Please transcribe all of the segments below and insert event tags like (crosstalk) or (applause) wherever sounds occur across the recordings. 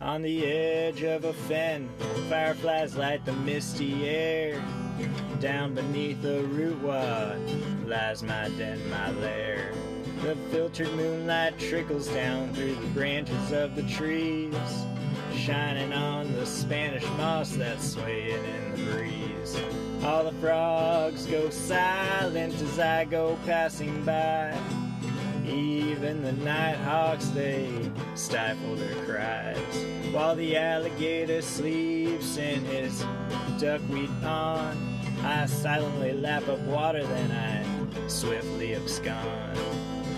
On the edge of a fen, fireflies light the misty air. Down beneath the rootwad lies my den, my lair. The filtered moonlight trickles down through the branches of the trees, shining on the Spanish moss that's swaying in the breeze. All the frogs go silent as I go passing by. Even the nighthawks, they stifle their cries. While the alligator sleeps in his duckweed pond, I silently lap up water, then I swiftly abscond.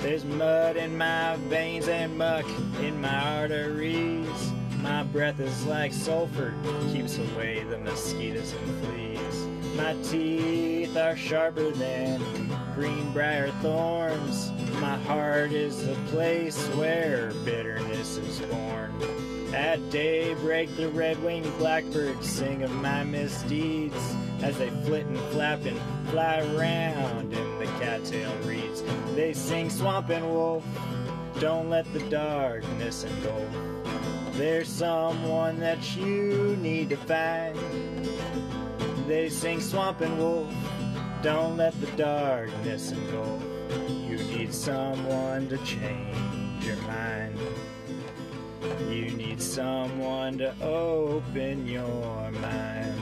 There's mud in my veins and muck in my arteries. My breath is like sulfur, keeps away the mosquitoes and fleas. My teeth are sharper than greenbrier thorns. My heart is the place where bitterness is born. At daybreak, the red-winged blackbirds sing of my misdeeds as they flit and flap and fly around in the cattail reeds. They sing swamp and wolf, don't let the darkness engulf. There's someone that you need to find. They sing swamp and wolf, don't let the darkness engulf. You need someone to change your mind. You need someone to open your mind.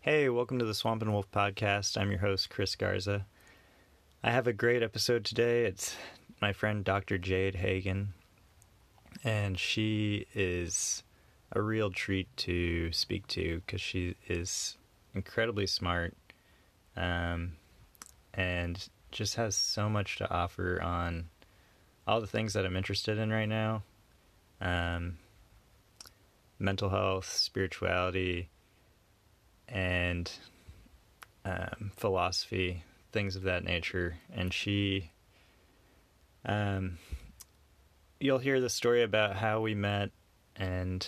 Hey, welcome to the Swamp and Wolf podcast. I'm your host, Chris Garza. I have a great episode today. It's my friend Dr. Jade Hagan, and she is a real treat to speak to because she is incredibly smart um, and just has so much to offer on all the things that I'm interested in right now um, mental health, spirituality, and um, philosophy, things of that nature. And she, um, you'll hear the story about how we met and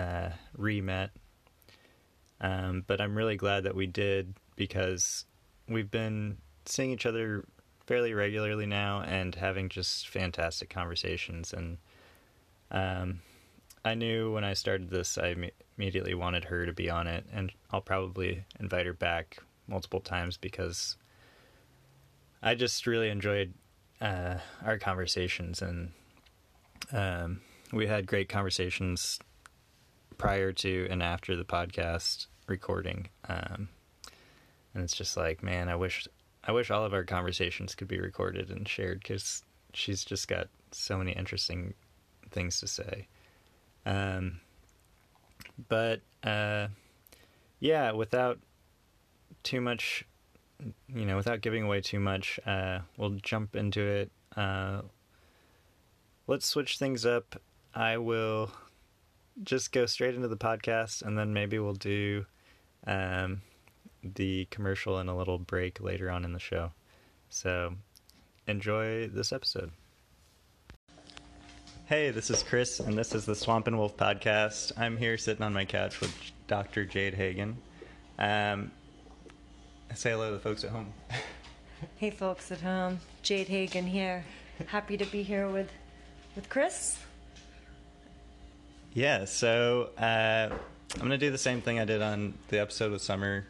uh, re met. Um, but I'm really glad that we did because we've been seeing each other fairly regularly now and having just fantastic conversations. And um, I knew when I started this, I im- immediately wanted her to be on it, and I'll probably invite her back multiple times because I just really enjoyed uh, our conversations, and um, we had great conversations prior to and after the podcast recording. Um, and it's just like, man, I wish I wish all of our conversations could be recorded and shared because she's just got so many interesting things to say. Um, but uh, yeah, without too much, you know, without giving away too much, uh, we'll jump into it. Uh, let's switch things up. I will just go straight into the podcast, and then maybe we'll do um, the commercial and a little break later on in the show. So enjoy this episode. Hey, this is Chris, and this is the Swamp and Wolf podcast. I'm here sitting on my couch with Dr. Jade Hagan. Um, say hello to the folks at home. (laughs) Hey, folks at home. Jade Hagan here. Happy to be here with with Chris. Yeah, so uh, I'm going to do the same thing I did on the episode with Summer.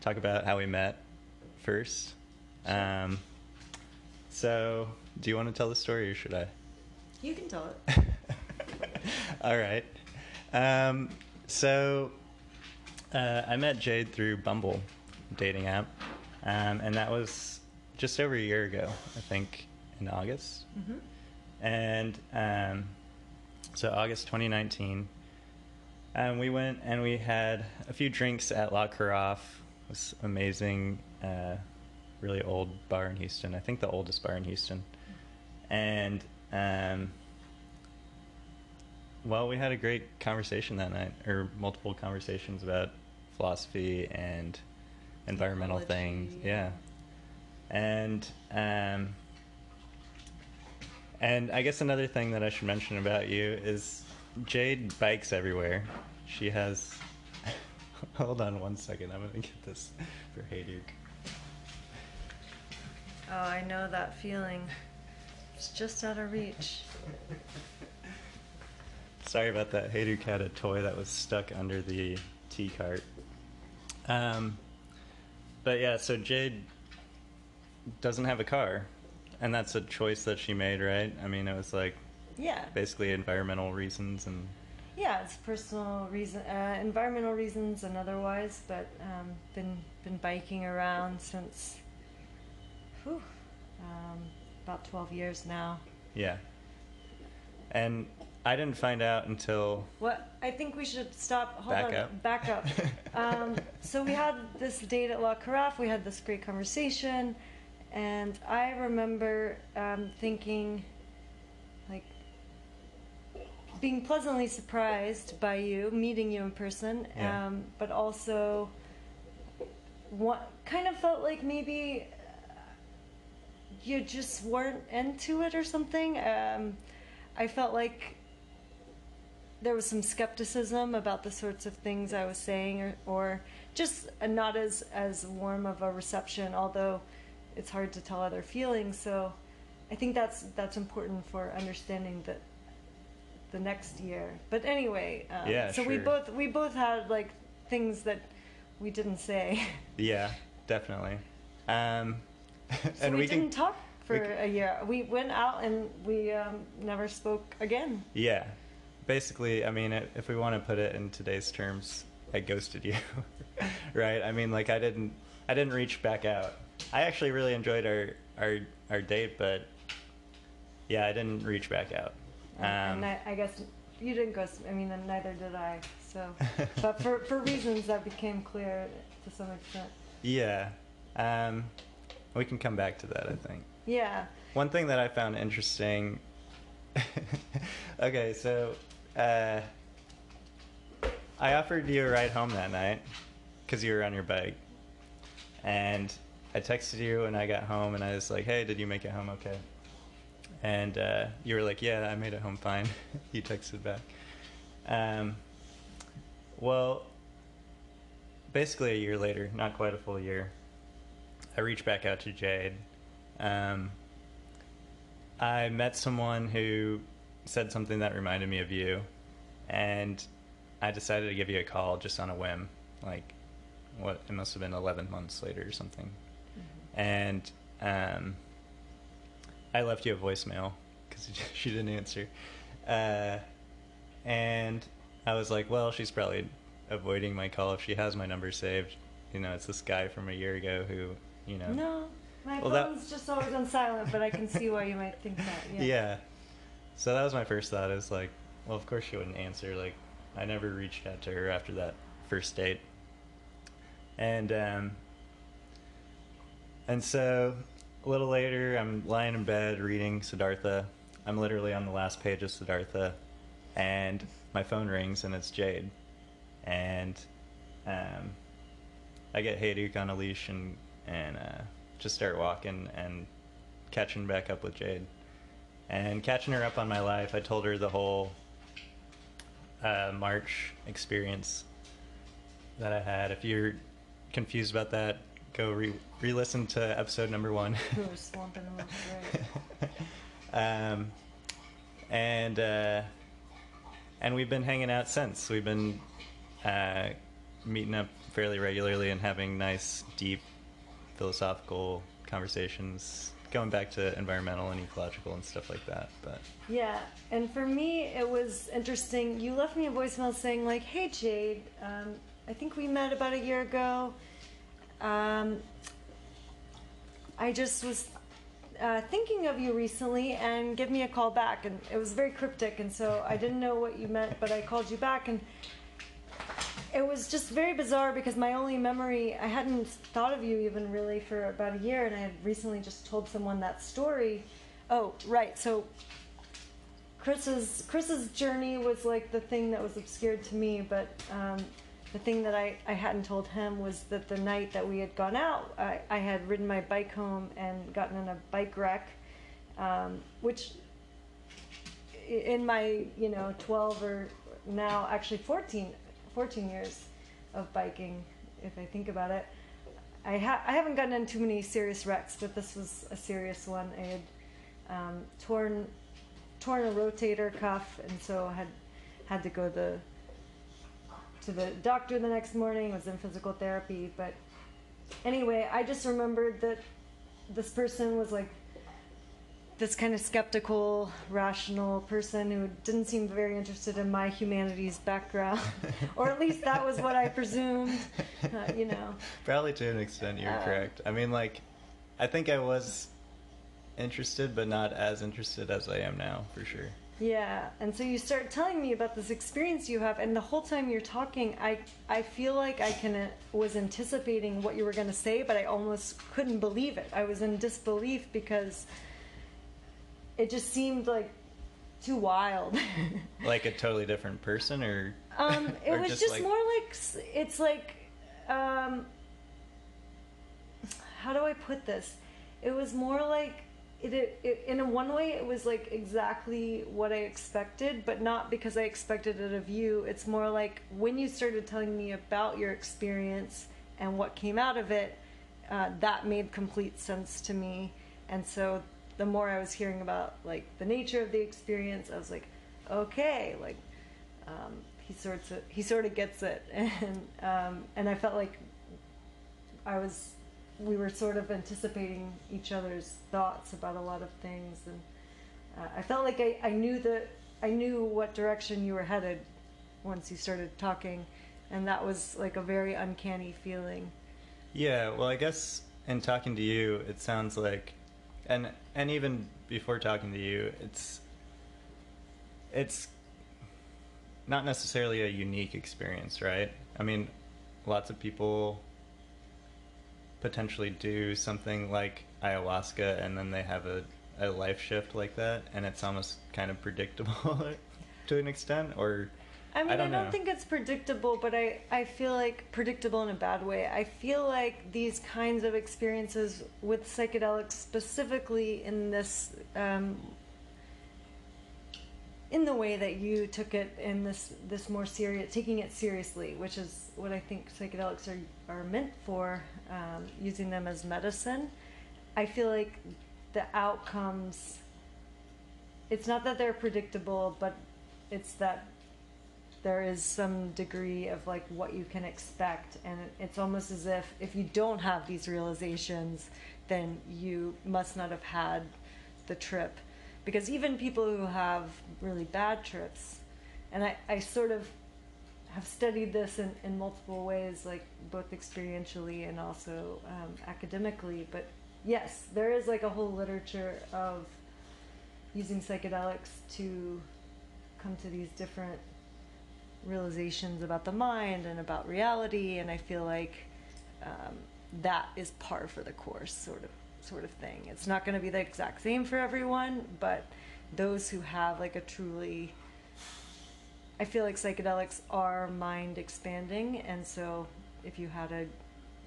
Talk about how we met first. Um, so, do you want to tell the story or should I? You can tell it. (laughs) All right. Um, so, uh, I met Jade through Bumble dating app, um, and that was just over a year ago, I think, in August. hmm And um, so, August 2019, And we went and we had a few drinks at La Carafe. It was amazing, uh, really old bar in Houston. I think the oldest bar in Houston. And um, well, we had a great conversation that night, or multiple conversations about philosophy and environmental Ecology, things. yeah. Yeah, and um, and I guess another thing that I should mention about you is Jade bikes everywhere. She has. (laughs) Hold on one second. I'm gonna get this for Hayduke. Oh, I know that feeling. It's just out of reach. Sorry about that. Hayduke had a toy that was stuck under the tea cart. Um, but yeah, so Jade doesn't have a car, and that's a choice that she made, right? I mean, it was like Yeah. basically environmental reasons and Yeah, it's personal reason, uh, environmental reasons and otherwise, but um, been been biking around since whew, um, about 12 years now. yeah. And I didn't find out until What I think we should stop. Hold Back on, up. back up. (laughs) um, so we had this date at La Carafe. We had this great conversation, and I remember um, thinking, like, being pleasantly surprised by you, meeting you in person, Yeah. um, but also, what kind of felt like maybe you just weren't into it or something. Um, I felt like there was some skepticism about the sorts of things I was saying, or, or just not as as warm of a reception. Although it's hard to tell other feelings, so I think that's that's important for understanding that the next year. But anyway, um, Yeah, so we both we both had like things that we didn't say. (laughs) yeah, definitely. Um, (laughs) so and we, we, didn't can talk for a year. We went out and we um, never spoke again. Yeah. Basically, I mean, if we want to put it in today's terms, I ghosted you. (laughs) right? I mean, like I didn't I didn't reach back out. I actually really enjoyed our our our date, but yeah, I didn't reach back out. And- and Um, I, I guess you didn't go. I mean, and neither did I. So, (laughs) but for for reasons that became clear to some extent. yeah. Um, we can come back to that, I think. Yeah. One thing that I found interesting. (laughs) okay, so uh, I offered you a ride home that night because you were on your bike, and I texted you when I got home, and I was like, "Hey, did you make it home okay?" And uh, you were like, "Yeah, I made it home fine." (laughs) you texted back. Um, well, basically a year later, not quite a full year, I reached back out to Jade. Um, I met someone who said something that reminded me of you, and I decided to give you a call just on a whim. Like, what? It must have been 11 months later or something. And um, I left you a voicemail because (laughs) she didn't answer. Uh, and I was like, well, she's probably avoiding my call if she has my number saved. You know, it's this guy from a year ago who, you know. No, my Well, that- phone's just always on silent, but I can see why you might think that. Yeah. Yeah. So that was my first thought. Is like, well, of course she wouldn't answer. Like, I never reached out to her after that first date. And um, and so a little later, I'm lying in bed reading Siddhartha. I'm literally on the last page of Siddhartha, and my phone rings, and it's Jade. And um, I get Hayduke on a leash and and uh, just start walking and catching back up with Jade and catching her up on my life. I told her the whole uh, March experience that I had. If you're confused about that, go re- re-listen to episode number one. We were swamping them um, and uh, and we've been hanging out since. We've been uh, meeting up fairly regularly and having nice, deep, philosophical conversations, going back to environmental and ecological and stuff like that. But Yeah, and for me, it was interesting. You left me a voicemail saying, like, hey, Jade, um, I think we met about a year ago. Um, I just was uh, thinking of you recently and give me a call back. And it was very cryptic, and so I didn't know what you meant, but I called you back. And it was just very bizarre because my only memory, I hadn't thought of you even really for about a year, and I had recently just told someone that story. Oh, right. So Chris's Chris's journey was like the thing that was obscured to me, but um, the thing that I, I hadn't told him was that the night that we had gone out, I, I had ridden my bike home and gotten in a bike wreck, um, which in my you know 12 or now actually 14, 14 years of biking, if I think about it, I ha- I haven't gotten in too many serious wrecks, but this was a serious one. I had um, torn torn a rotator cuff, and so had had to go the to the doctor the next morning. Was in physical therapy, but anyway, I just remembered that this person was like this kind of skeptical, rational person who didn't seem very interested in my humanities background, (laughs) or at least that was what I presumed. Uh, you know, Probably to an extent, you're Uh, correct. I mean, like, I think I was interested, but not as interested as I am now, for sure. Yeah. And so you start telling me about this experience you have, and the whole time you're talking, I I feel like I can uh, was anticipating what you were going to say, but I almost couldn't believe it. I was in disbelief because it just seemed like too wild. (laughs) Like a totally different person, or Um, it or was just, like- more like it's like, um, how do I put this? It was more like it, it. In one way, it was like exactly what I expected, but not because I expected it of you. It's more like when you started telling me about your experience and what came out of it, uh, that made complete sense to me. And so the more I was hearing about like the nature of the experience, I was like, okay, like um, he sort of he sort of gets it, (laughs) and um, and I felt like I was we were sort of anticipating each other's thoughts about a lot of things, and uh, I felt like I, I knew that I knew what direction you were headed once you started talking, and that was like a very uncanny feeling. Yeah, well, I guess in talking to you, it sounds like, and and even before talking to you, it's it's not necessarily a unique experience, right? I mean, lots of people potentially do something like ayahuasca, and then they have a a life shift like that, and it's almost kind of predictable (laughs) to an extent, or I mean, I don't don't, think it's predictable, but I, I feel like predictable in a bad way. I feel like these kinds of experiences with psychedelics, specifically in this, um, in the way that you took it in this this more serious, taking it seriously, which is what I think psychedelics are are meant for, um, using them as medicine. I feel like the outcomes. It's not that they're predictable, but it's that there is some degree of like what you can expect and it's almost as if if you don't have these realizations then you must not have had the trip because even people who have really bad trips and i, I sort of have studied this in, in multiple ways like both experientially and also um, academically but yes there is like a whole literature of using psychedelics to come to these different realizations about the mind and about reality and i feel like um, that is par for the course sort of sort of thing. It's not going to be the exact same for everyone but those who have like a truly i feel like psychedelics are mind expanding and so if you had a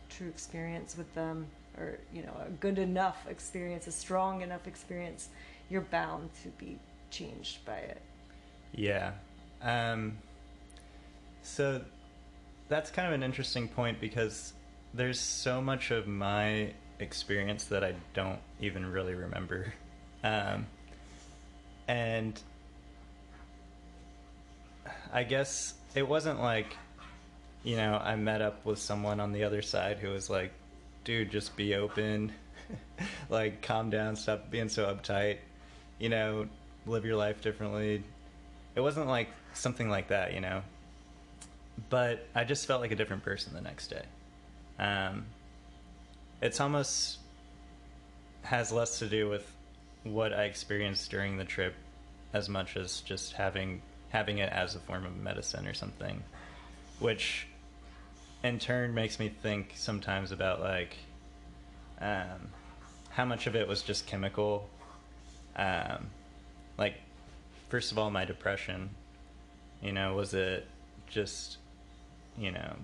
true experience with them or you know a good enough experience a strong enough experience you're bound to be changed by it Yeah. Um, so that's kind of an interesting point because there's so much of my experience that I don't even really remember. (laughs) Um, and I guess it wasn't like, you know, I met up with someone on the other side who was like, dude, just be open. (laughs) like, calm down, stop being so uptight. You know, live your life differently. It wasn't like something like that, you know. But I just felt like a different person the next day. Um, it's almost has less to do with what I experienced during the trip as much as just having having it as a form of medicine or something, which in turn makes me think sometimes about like um, how much of it was just chemical. Um, like, first of all, my depression. You know, was it just you know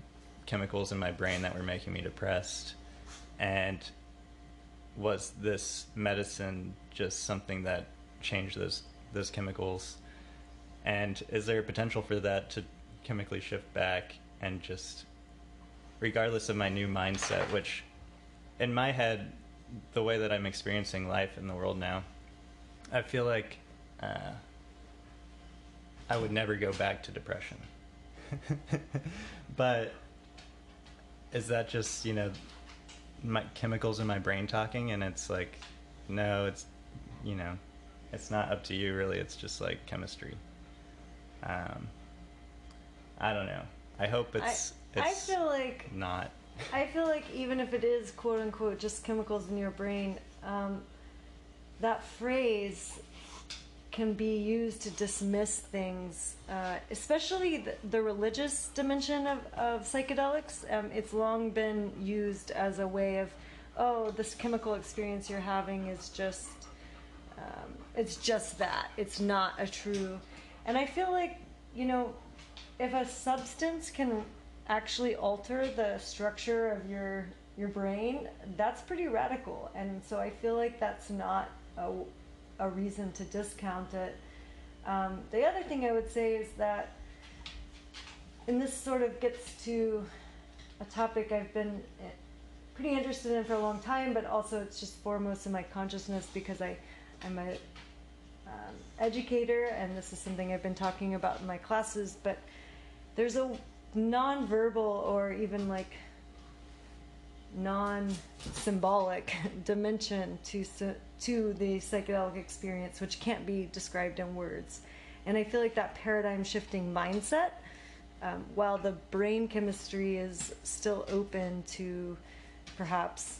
chemicals in my brain that were making me depressed, and was this medicine just something that changed those those chemicals? And is there a potential for that to chemically shift back and just, regardless of my new mindset, which in my head, the way that I'm experiencing life in the world now, I feel like uh, I would never go back to depression. (laughs) but is that just you know my chemicals in my brain talking? And it's like, no, it's you know, it's not up to you really. It's just like chemistry. Um, I don't know. I hope it's. I, it's I feel like not. I feel like even if it is quote unquote just chemicals in your brain, um, that phrase can be used to dismiss things, uh, especially the, the, religious dimension of, of psychedelics. Um, it's long been used as a way of, oh, this chemical experience you're having is just, um, it's just that. It's not a true. And I feel like, you know, if a substance can actually alter the structure of your your brain, that's pretty radical. And so I feel like that's not a, a reason to discount it. Um, the other thing I would say is that, and this sort of gets to a topic I've been eh, pretty interested in for a long time, but also it's just foremost in my consciousness because I, I'm a um, educator, and this is something I've been talking about in my classes. But there's a non-verbal or even like non-symbolic (laughs) dimension to to the psychedelic experience, which can't be described in words. And I feel like that paradigm shifting mindset, um, while the brain chemistry is still open to perhaps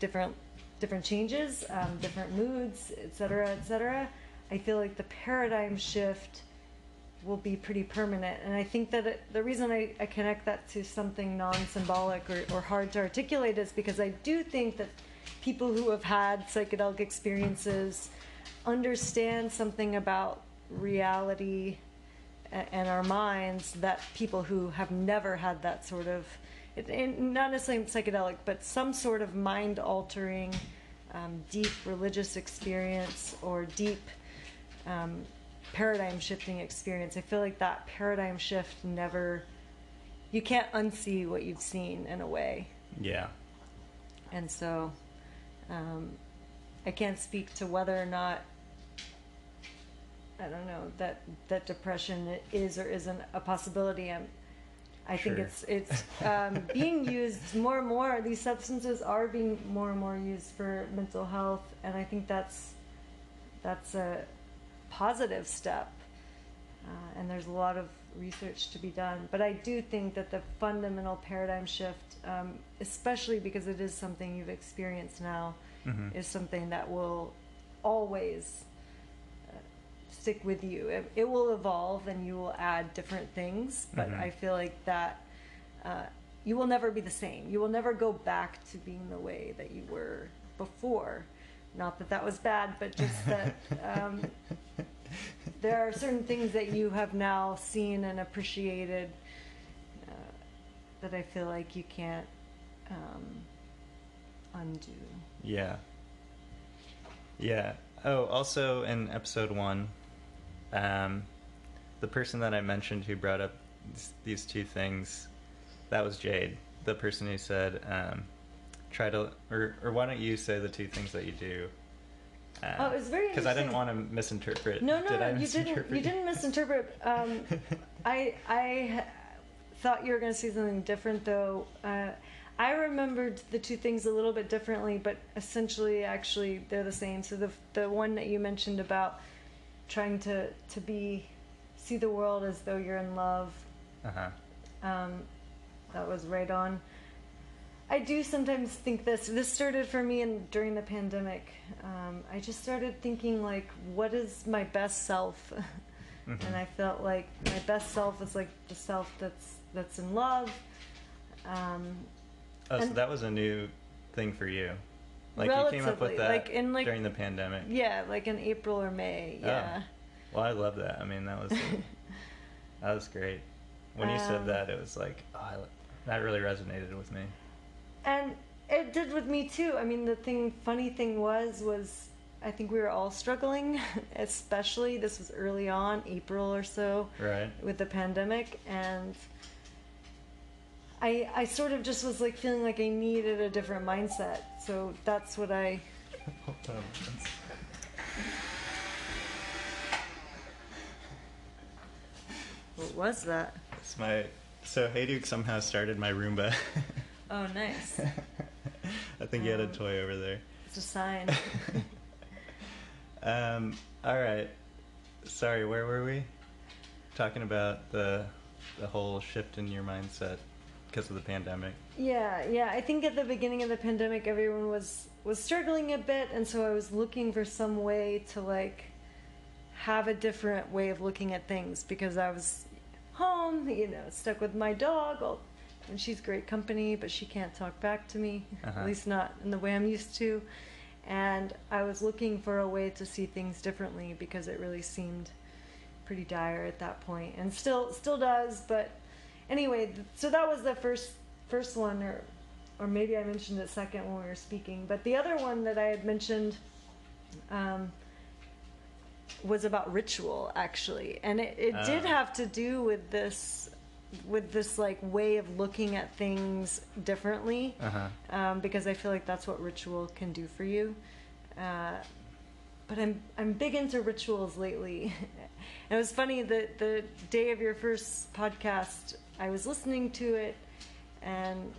different different changes, um, different moods, etc., etc. I feel like the paradigm shift will be pretty permanent. And I think that it, the reason I, I, connect that to something non symbolic or, or hard to articulate is because I do think that people who have had psychedelic experiences understand something about reality and our minds that people who have never had that sort of not necessarily psychedelic but some sort of mind altering um, deep religious experience or deep um, paradigm shifting experience. I feel like that paradigm shift never, you can't unsee what you've seen in a way. Yeah. And so um, I can't speak to whether or not, I don't know, that, that depression is or isn't a possibility. I'm, I sure. think it's it's um, being used more and more. These substances are being more and more used for mental health, and I think that's that's a positive step. Uh, and there's a lot of research to be done. But I do think that the fundamental paradigm shift, um, especially because it is something you've experienced now, mm-hmm. is something that will always stick with you. It, it, will evolve and you will add different things, but mm-hmm. I feel like that. Uh, you will never be the same. You will never go back to being the way that you were before. Not that that was bad, but just that (laughs) um, there are certain things that you have now seen and appreciated uh, that I feel like you can't um, undo. Yeah. Yeah. Oh, also in episode one, um, the person that I mentioned who brought up these two things, that was Jade, the person who said, um, try to, or, or why don't you say the two things that you do? Uh, oh, it was very because I didn't want to misinterpret. No, no, Did you didn't. You didn't misinterpret. Um, (laughs) I I thought you were going to say something different, though. Uh, I remembered the two things a little bit differently, but essentially, actually, they're the same. So the the one that you mentioned about trying to to be see the world as though you're in love. Uh huh. Um, that was right on. I do sometimes think this. This started for me in, during the pandemic. Um, I just started thinking like, what is my best self? (laughs) Mm-hmm. and I felt like my best self is like the self that's that's in love. Um, oh, so that was a new thing for you. Like you came up with that like in like, during the pandemic. Yeah, like in April or May. Oh. Yeah. Oh. Well, I love that. I mean, that was (laughs) that was great. When you um, said that, it was like, oh, I, that really resonated with me and it did with me too. I mean, the thing, funny thing was, was I think we were all struggling, (laughs) especially this was early on, April or so, right, with the pandemic, and I, I sort of just was like feeling like I needed a different mindset. So that's what I. (laughs) what was that? It's my so Hayduke somehow started my Roomba. (laughs) oh, nice. (laughs) I think um, you had a um, toy over there. It's a sign. um. All right. Sorry, where were we? Talking about the the whole shift in your mindset because of the pandemic. Yeah, yeah. I think at the beginning of the pandemic, everyone was was struggling a bit, and so I was looking for some way to like have a different way of looking at things because I was home, you know, stuck with my dog. Well, and she's great company, but she can't talk back to me, Uh-huh. at least not in the way I'm used to. And I was looking for a way to see things differently because it really seemed pretty dire at that point, and still still does. But anyway, so that was the first first one, or or maybe I mentioned it second when we were speaking. But the other one that I had mentioned um, was about ritual, actually, and it, it did Oh. have to do with this with this like way of looking at things differently Uh huh. um, because I feel like that's what ritual can do for you. Uh, but I'm I'm big into rituals lately. and (laughs) it was funny that the day of your first podcast, I was listening to it, and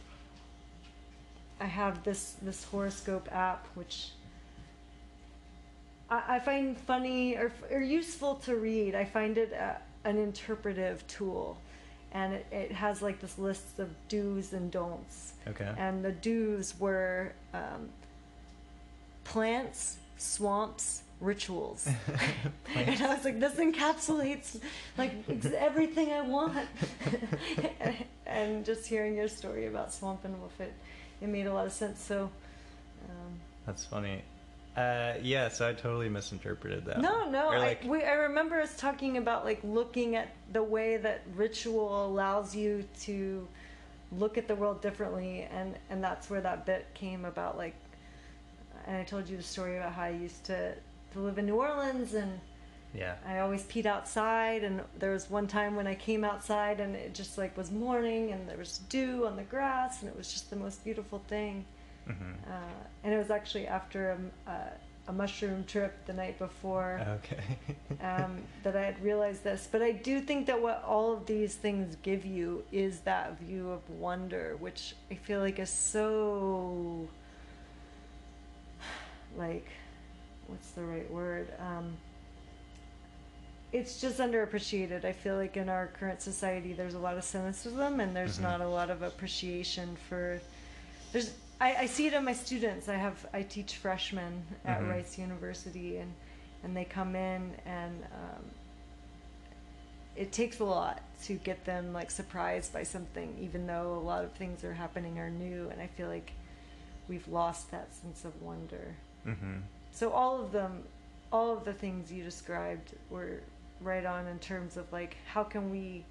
I have this this horoscope app which. I I find funny or, or useful to read. I find it uh, an interpretive tool, and it, it has like this list of do's and don'ts Okay. and the do's were um, plants, swamps, rituals. (laughs) and I was like, this encapsulates like everything I want. (laughs) and just hearing your story about Swamp and Wolf, it, it made a lot of sense. So, um, That's funny. Uh, yeah, so I totally misinterpreted that. no, no, Or I, we, I remember us talking about like looking at the way that ritual allows you to look at the world differently, and and that's where that bit came about. Like, and I told you the story about how I used to to live in New Orleans, and yeah. I always peed outside. And there was one time when I came outside, and it just like was morning, and there was dew on the grass, and it was just the most beautiful thing. hmm Uh, and it was actually after a, a, a mushroom trip the night before Okay. (laughs) um, that I had realized this. But I do think that what all of these things give you is that view of wonder, which I feel like is so (sighs) like what's the right word? Um, it's just underappreciated. I feel like in our current society, there's a lot of cynicism and there's Mhm. not a lot of appreciation for. There's I, I see it in my students. I have I teach freshmen at Mhm. Rice University and and they come in and um, it takes a lot to get them like surprised by something even though a lot of things are happening are new and i feel like we've lost that sense of wonder hmm so all of them all of the things you described were right on in terms of like how can we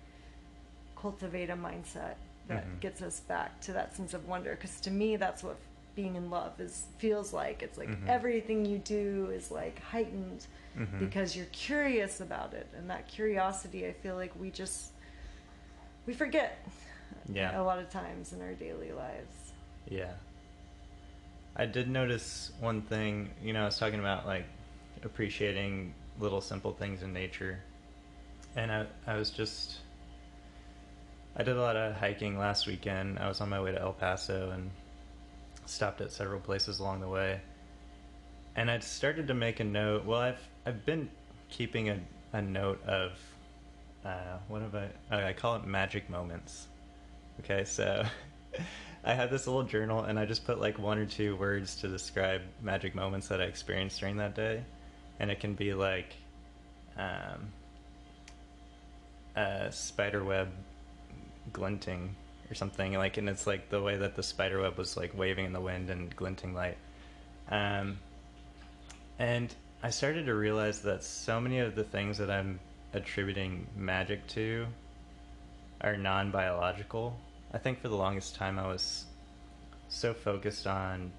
cultivate a mindset that Mhm. gets us back to that sense of wonder because to me that's what being in love is feels like it's like Mhm. everything you do is like heightened hmm because you're curious about it and that curiosity i feel like we just we forget Yeah. a lot of times in our daily lives Yeah. I did notice one thing, you know, I was talking about like appreciating little simple things in nature. And I I was just I did a lot of hiking last weekend. I was on my way to El Paso and stopped at several places along the way. And I'd started to make a note. Well, I've I've been keeping a, a note of uh, what have I? Oh, I call it magic moments. Okay, so (laughs) I had this little journal, and I just put like one or two words to describe magic moments that I experienced during that day, and it can be like um, a spider web glinting or something like, and it's like the way that the spider web was like waving in the wind and glinting light. Um, and I started to realize that so many of the things that I'm attributing magic to are non biological. I think for the longest time I was so focused on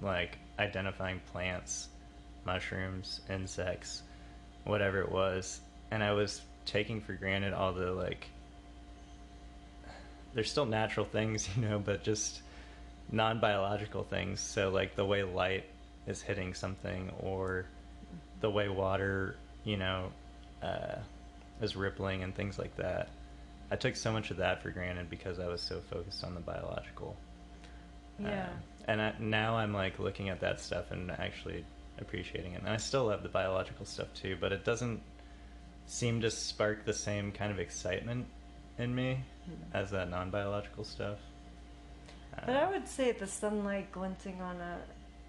like identifying plants, mushrooms, insects, whatever it was, and I was taking for granted all the like there's still natural (laughs) things, you know, but just non biological things. So like the way light is hitting something or the way water, you know, uh, is rippling and things like that. I took so much of that for granted because I was so focused on the biological. Yeah. Um, and I, now I'm like looking at that stuff and actually appreciating it. And I still love the biological stuff too, but it doesn't seem to spark the same kind of excitement in me Hmm. as that non-biological stuff. But Uh, I would say the sunlight glinting on a,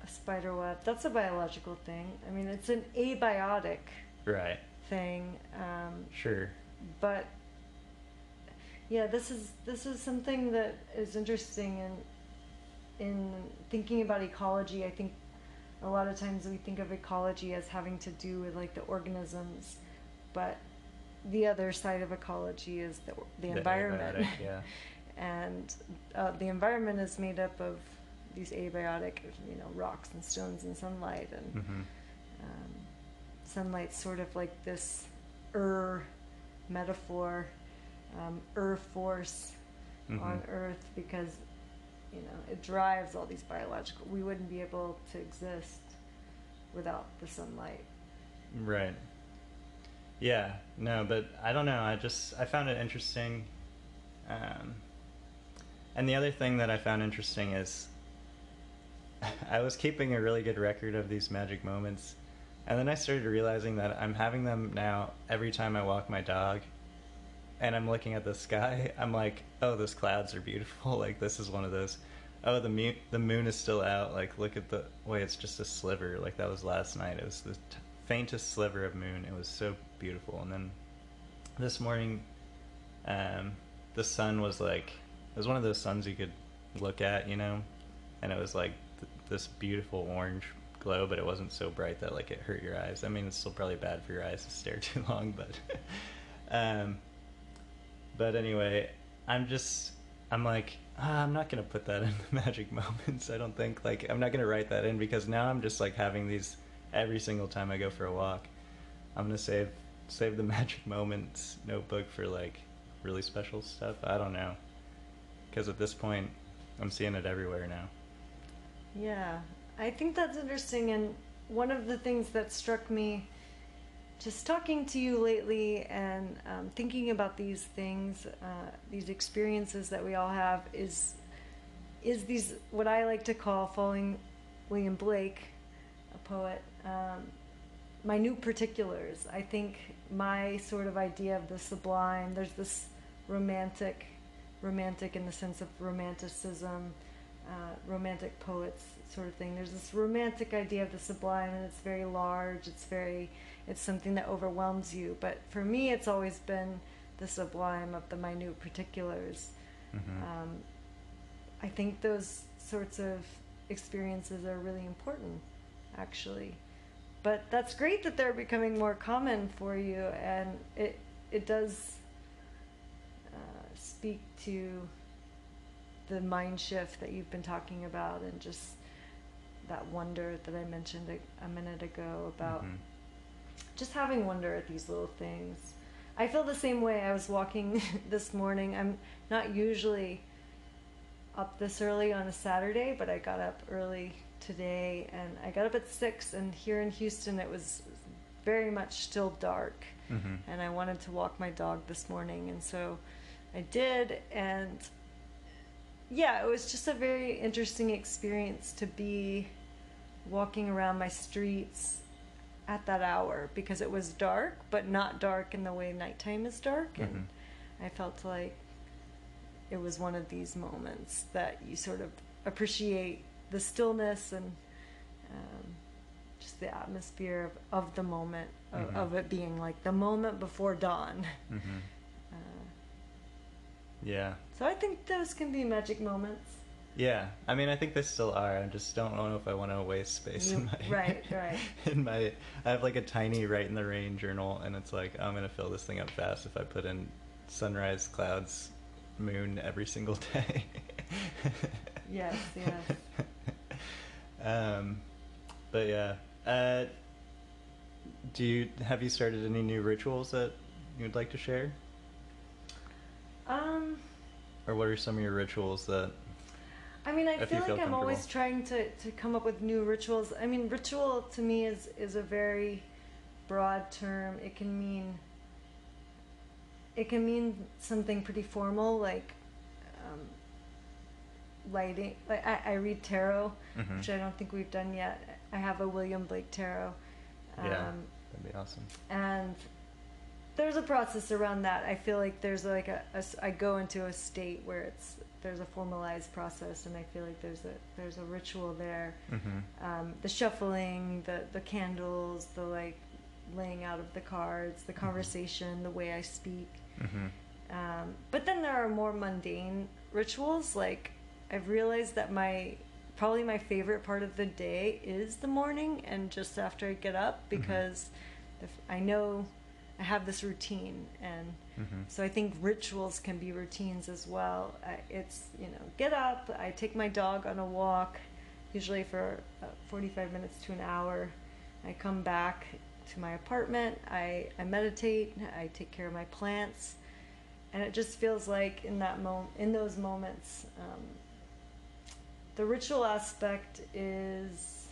a spider web, that's a biological thing. I mean, it's an abiotic right, thing. Um, sure, but yeah, this is this is something that is interesting in in thinking about ecology. I think a lot of times we think of ecology as having to do with like the organisms, but the other side of ecology is the, the, environment. (laughs) yeah, and uh, the environment is made up of these abiotic, you know, rocks and stones and sunlight, and hmm um, sunlight's sort of like this er metaphor, um, force Mhm. on Earth because you know it drives all these biological. We wouldn't be able to exist without the sunlight. right. Yeah, no, but I don't know. I just I found it interesting. Um, and the other thing that I found interesting is (laughs) I was keeping a really good record of these magic moments. And then I started realizing that I'm having them now every time I walk my dog and I'm looking at the sky. I'm like, oh, those clouds are beautiful. (laughs) Like, this is one of those. Oh, the moon, the moon is still out. Like, look at the way it's just a sliver. Like, that was last night. It was the t- faintest sliver of moon. It was so beautiful. And then this morning, um, the sun was like, it was one of those suns you could look at, you know? And it was like th- this beautiful orange glow, but it wasn't so bright that like it hurt your eyes. I mean, it's still probably bad for your eyes to stare (laughs) too long, but (laughs) um but anyway, I'm just I'm like ah, I'm not gonna put that (laughs) in the magic moments. I don't think like I'm not gonna write that in because now I'm just like having these every single time I go for a walk. I'm gonna save save the (laughs) magic moments notebook for like really special stuff. I don't know because at this point I'm seeing it everywhere now. Yeah, I think that's interesting. And one of the things that struck me just talking to you lately and um, thinking about these things, uh, these experiences that we all have, is is these what I like to call following William Blake, a poet, um, minute particulars. I think my sort of idea of the sublime. There's this romantic, romantic in the sense of romanticism uh, romantic poets sort of thing. There's this romantic idea of the sublime, and it's very large. It's very, it's something that overwhelms you. But for me, it's always been the sublime of the minute particulars. Mhm. Um, I think those sorts of experiences are really important, actually. But that's great that they're becoming more common for you, and it it does uh, speak to the mind shift that you've been talking about, and just that wonder that I mentioned a, a minute ago about Mhm. Just having wonder at these little things. I feel the same way. I was walking (laughs) this morning. I'm not usually up this early on a Saturday, but I got up early today and I got up at 6 and here in Houston it was very much still dark Mhm. and I wanted to walk my dog this morning and so I did and yeah, it was just a very interesting experience to be walking around my streets at that hour because it was dark, but not dark in the way nighttime is dark. And Mhm. I felt like it was one of these moments that you sort of appreciate the stillness and um, just the atmosphere of, of the moment, of, Mhm. of it being like the moment before dawn. (laughs) Mhm. Uh, Yeah. so I think those can be magic moments. Yeah, I mean, I think they still are. I just don't know if I want to waste space in my (laughs) right, right. (laughs) In my, I have like a tiny right in the rain journal, and it's like I'm gonna fill this thing up fast if I put in sunrise, clouds, moon every single (laughs) day. Yes, yes. um, but yeah, uh, do you have you started any new rituals that you would like to share, Um, or what are some of your rituals that? I mean, I If feel you feel like I'm always trying to, to come up with new rituals. I mean, ritual to me is, is a very broad term. It can mean it can mean something pretty formal, like um, lighting. Like I, I read tarot, Mhm. which I don't think we've done yet. I have a William Blake tarot. Um, Yeah. That'd be awesome. and there's a process around that. I feel like there's like a, a I go into a state where it's there's a formalized process, and I feel like there's a there's a ritual there. Mm-hmm. Um, the shuffling, the the candles, the like laying out of the cards, the conversation, the way I speak. Mm-hmm. Um, but then there are more mundane rituals. Like I've realized that my probably my favorite part of the day is the morning and just after I get up because if I know I have this routine and Mm-hmm. so I think rituals can be routines as well. I, it's you know get up, I take my dog on a walk, usually for uh, 45 minutes to an hour. I come back to my apartment. I, I meditate. I take care of my plants, and it just feels like in that moment, in those moments, um, the ritual aspect is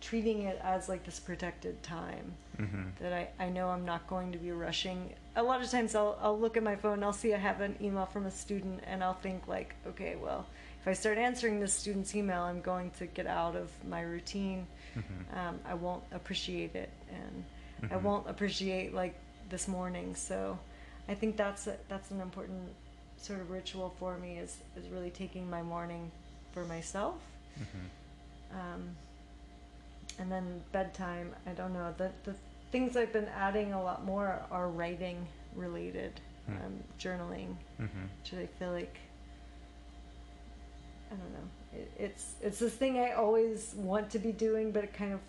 treating it as like this protected time Mm-hmm. that I, I know I'm not going to be rushing. A lot of times I'll, I'll look at my phone, I'll see I have an email from a student, and I'll think, like, okay, well, if I start answering this student's email, I'm going to get out of my routine. Mm-hmm. Um, I won't appreciate it, and I Mhm. won't appreciate, like, this morning. So I think that's, a, that's an important sort of ritual for me is, is really taking my morning for myself. Mm-hmm. Um, and then bedtime, I don't know. The, the things I've been adding a lot more are writing related, Hmm. um, journaling, Mm-hmm. which I feel like, I don't know. It, it's, it's this thing I always want to be doing, but it kind of,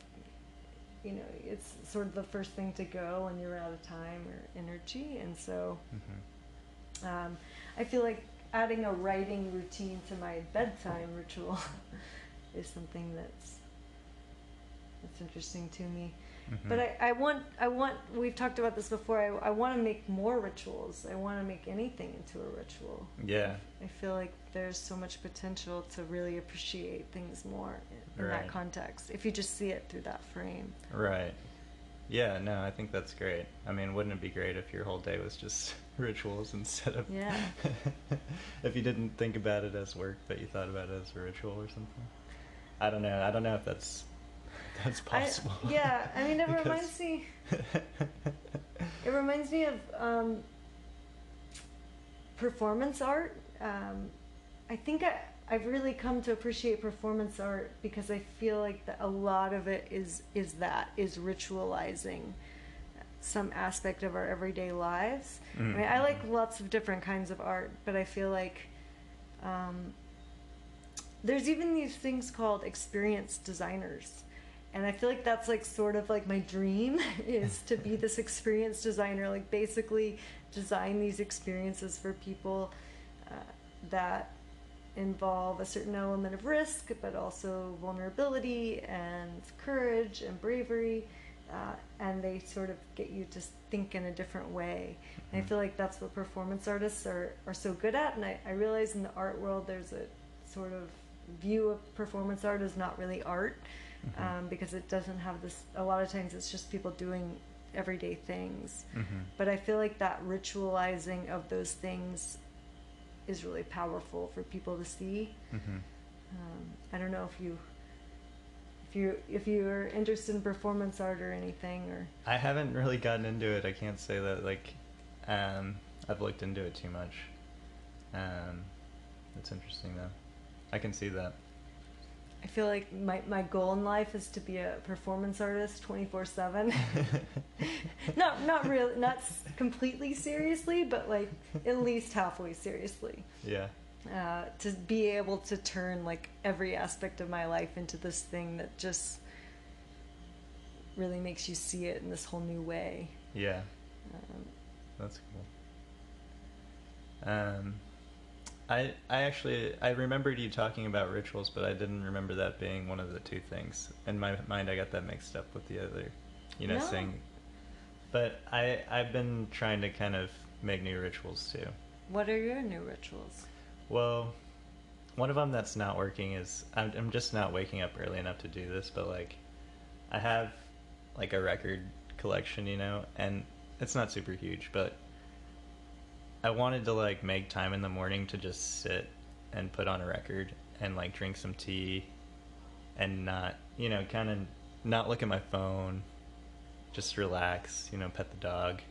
you know, it's sort of the first thing to go when you're out of time or energy. And so Mm-hmm. um, I feel like adding a writing routine to my bedtime ritual (laughs) is something that's that's interesting to me. Mm-hmm. But I, I want I want we've talked about this before. I, I want to make more rituals. I want to make anything into a ritual. Yeah. I feel like there's so much potential to really appreciate things more in, in Right. that context. If you just see it through that frame. Right. Yeah, no, I think that's great. I mean, wouldn't it be great if your whole day was just (laughs) rituals instead of Yeah. (laughs) if you didn't think about it as work, but you thought about it as a ritual or something? I don't know. I don't know if that's (laughs) that's possible. I, yeah, I mean, it (laughs) Because- reminds me. (laughs) It reminds me of um, performance art. Um, I think I, I've really come to appreciate performance art because I feel like that a lot of it is is that is ritualizing some aspect of our everyday lives. I mean, I like Mhm. lots of different kinds of art, but I feel like um, there's even these things called experience designers and i feel like that's like sort of like my dream (laughs) is to be this experience designer like basically design these experiences for people uh, that involve a certain element of risk but also vulnerability and courage and bravery uh, and they sort of get you to think in a different way and i Mhm. feel like that's what performance artists are, are so good at and I, I realize in the art world there's a sort of view of performance art as not really art Mhm. um, because it doesn't have this a lot of times it's just people doing everyday things Mhm. but i feel like that ritualizing of those things is really powerful for people to see Mhm. um, i don't know if you if you if you're interested in performance art or anything or I haven't really gotten into it. I can't say that like um, I've looked into it too much. Um, it's interesting though. I can see that. I feel like my, my goal in life is to be a performance artist 24 7 (laughs) not not really not completely seriously but like at least halfway seriously yeah. uh, to be able to turn like every aspect of my life into this thing that just really makes you see it in this whole new way. Yeah. Um, That's cool. Um, I I actually I remembered you talking about rituals, but I didn't remember that being one of the two things. In my mind, I got that mixed up with the other, you know, No. saying. But I I've been trying to kind of make new rituals too. what are your new rituals? Well, one of them that's not working is I'm I'm just not waking up early enough to do this, but like I have like a record collection, you know, and it's not super huge, but I wanted to like make time in the morning to just sit and put on a record and like drink some tea and not, you know, kind of not look at my phone, just relax, you know, pet the dog,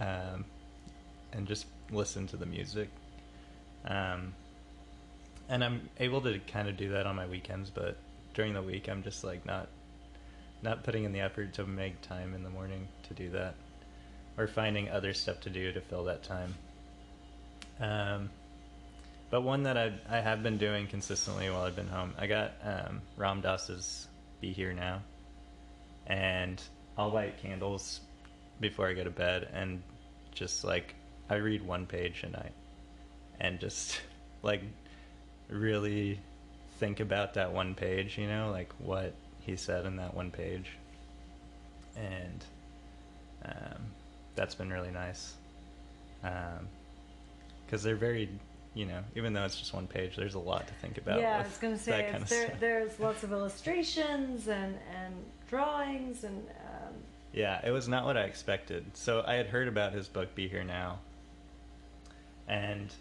um, and just listen to the music. Um, and I'm able to kind of do that on my weekends, but during the week, I'm just like not not putting in the effort to make time in the morning to do that, or finding other stuff to do to fill that time. Um, but one that I I have been doing consistently while I've been home, I got um, Ram Dass's "Be Here Now," and I'll light candles before I go to bed, and just like I read one page a night, and just (laughs) like really think about that one page, you know, like what he said in that one page, and um, that's been really nice. Because they're very, you know, even though it's just one page, there's a lot to think about. yeah, I was gonna say kind of there, there's lots of illustrations and and drawings and um, Yeah, it was not what I expected. So I had heard about his book "Be Here Now," and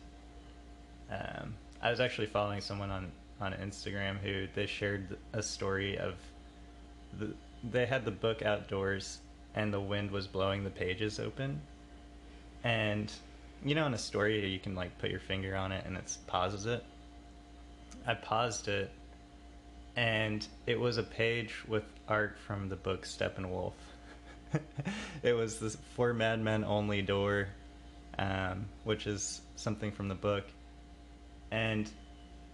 um, I was actually following someone on on Instagram who they shared a story of the they had the book outdoors and the wind was blowing the pages open, and you know in a story you can like put your finger on it and it pauses it. I paused it and it was a page with art from the book Steppenwolf. (laughs) it was this for madmen only door, um, which is something from the book, and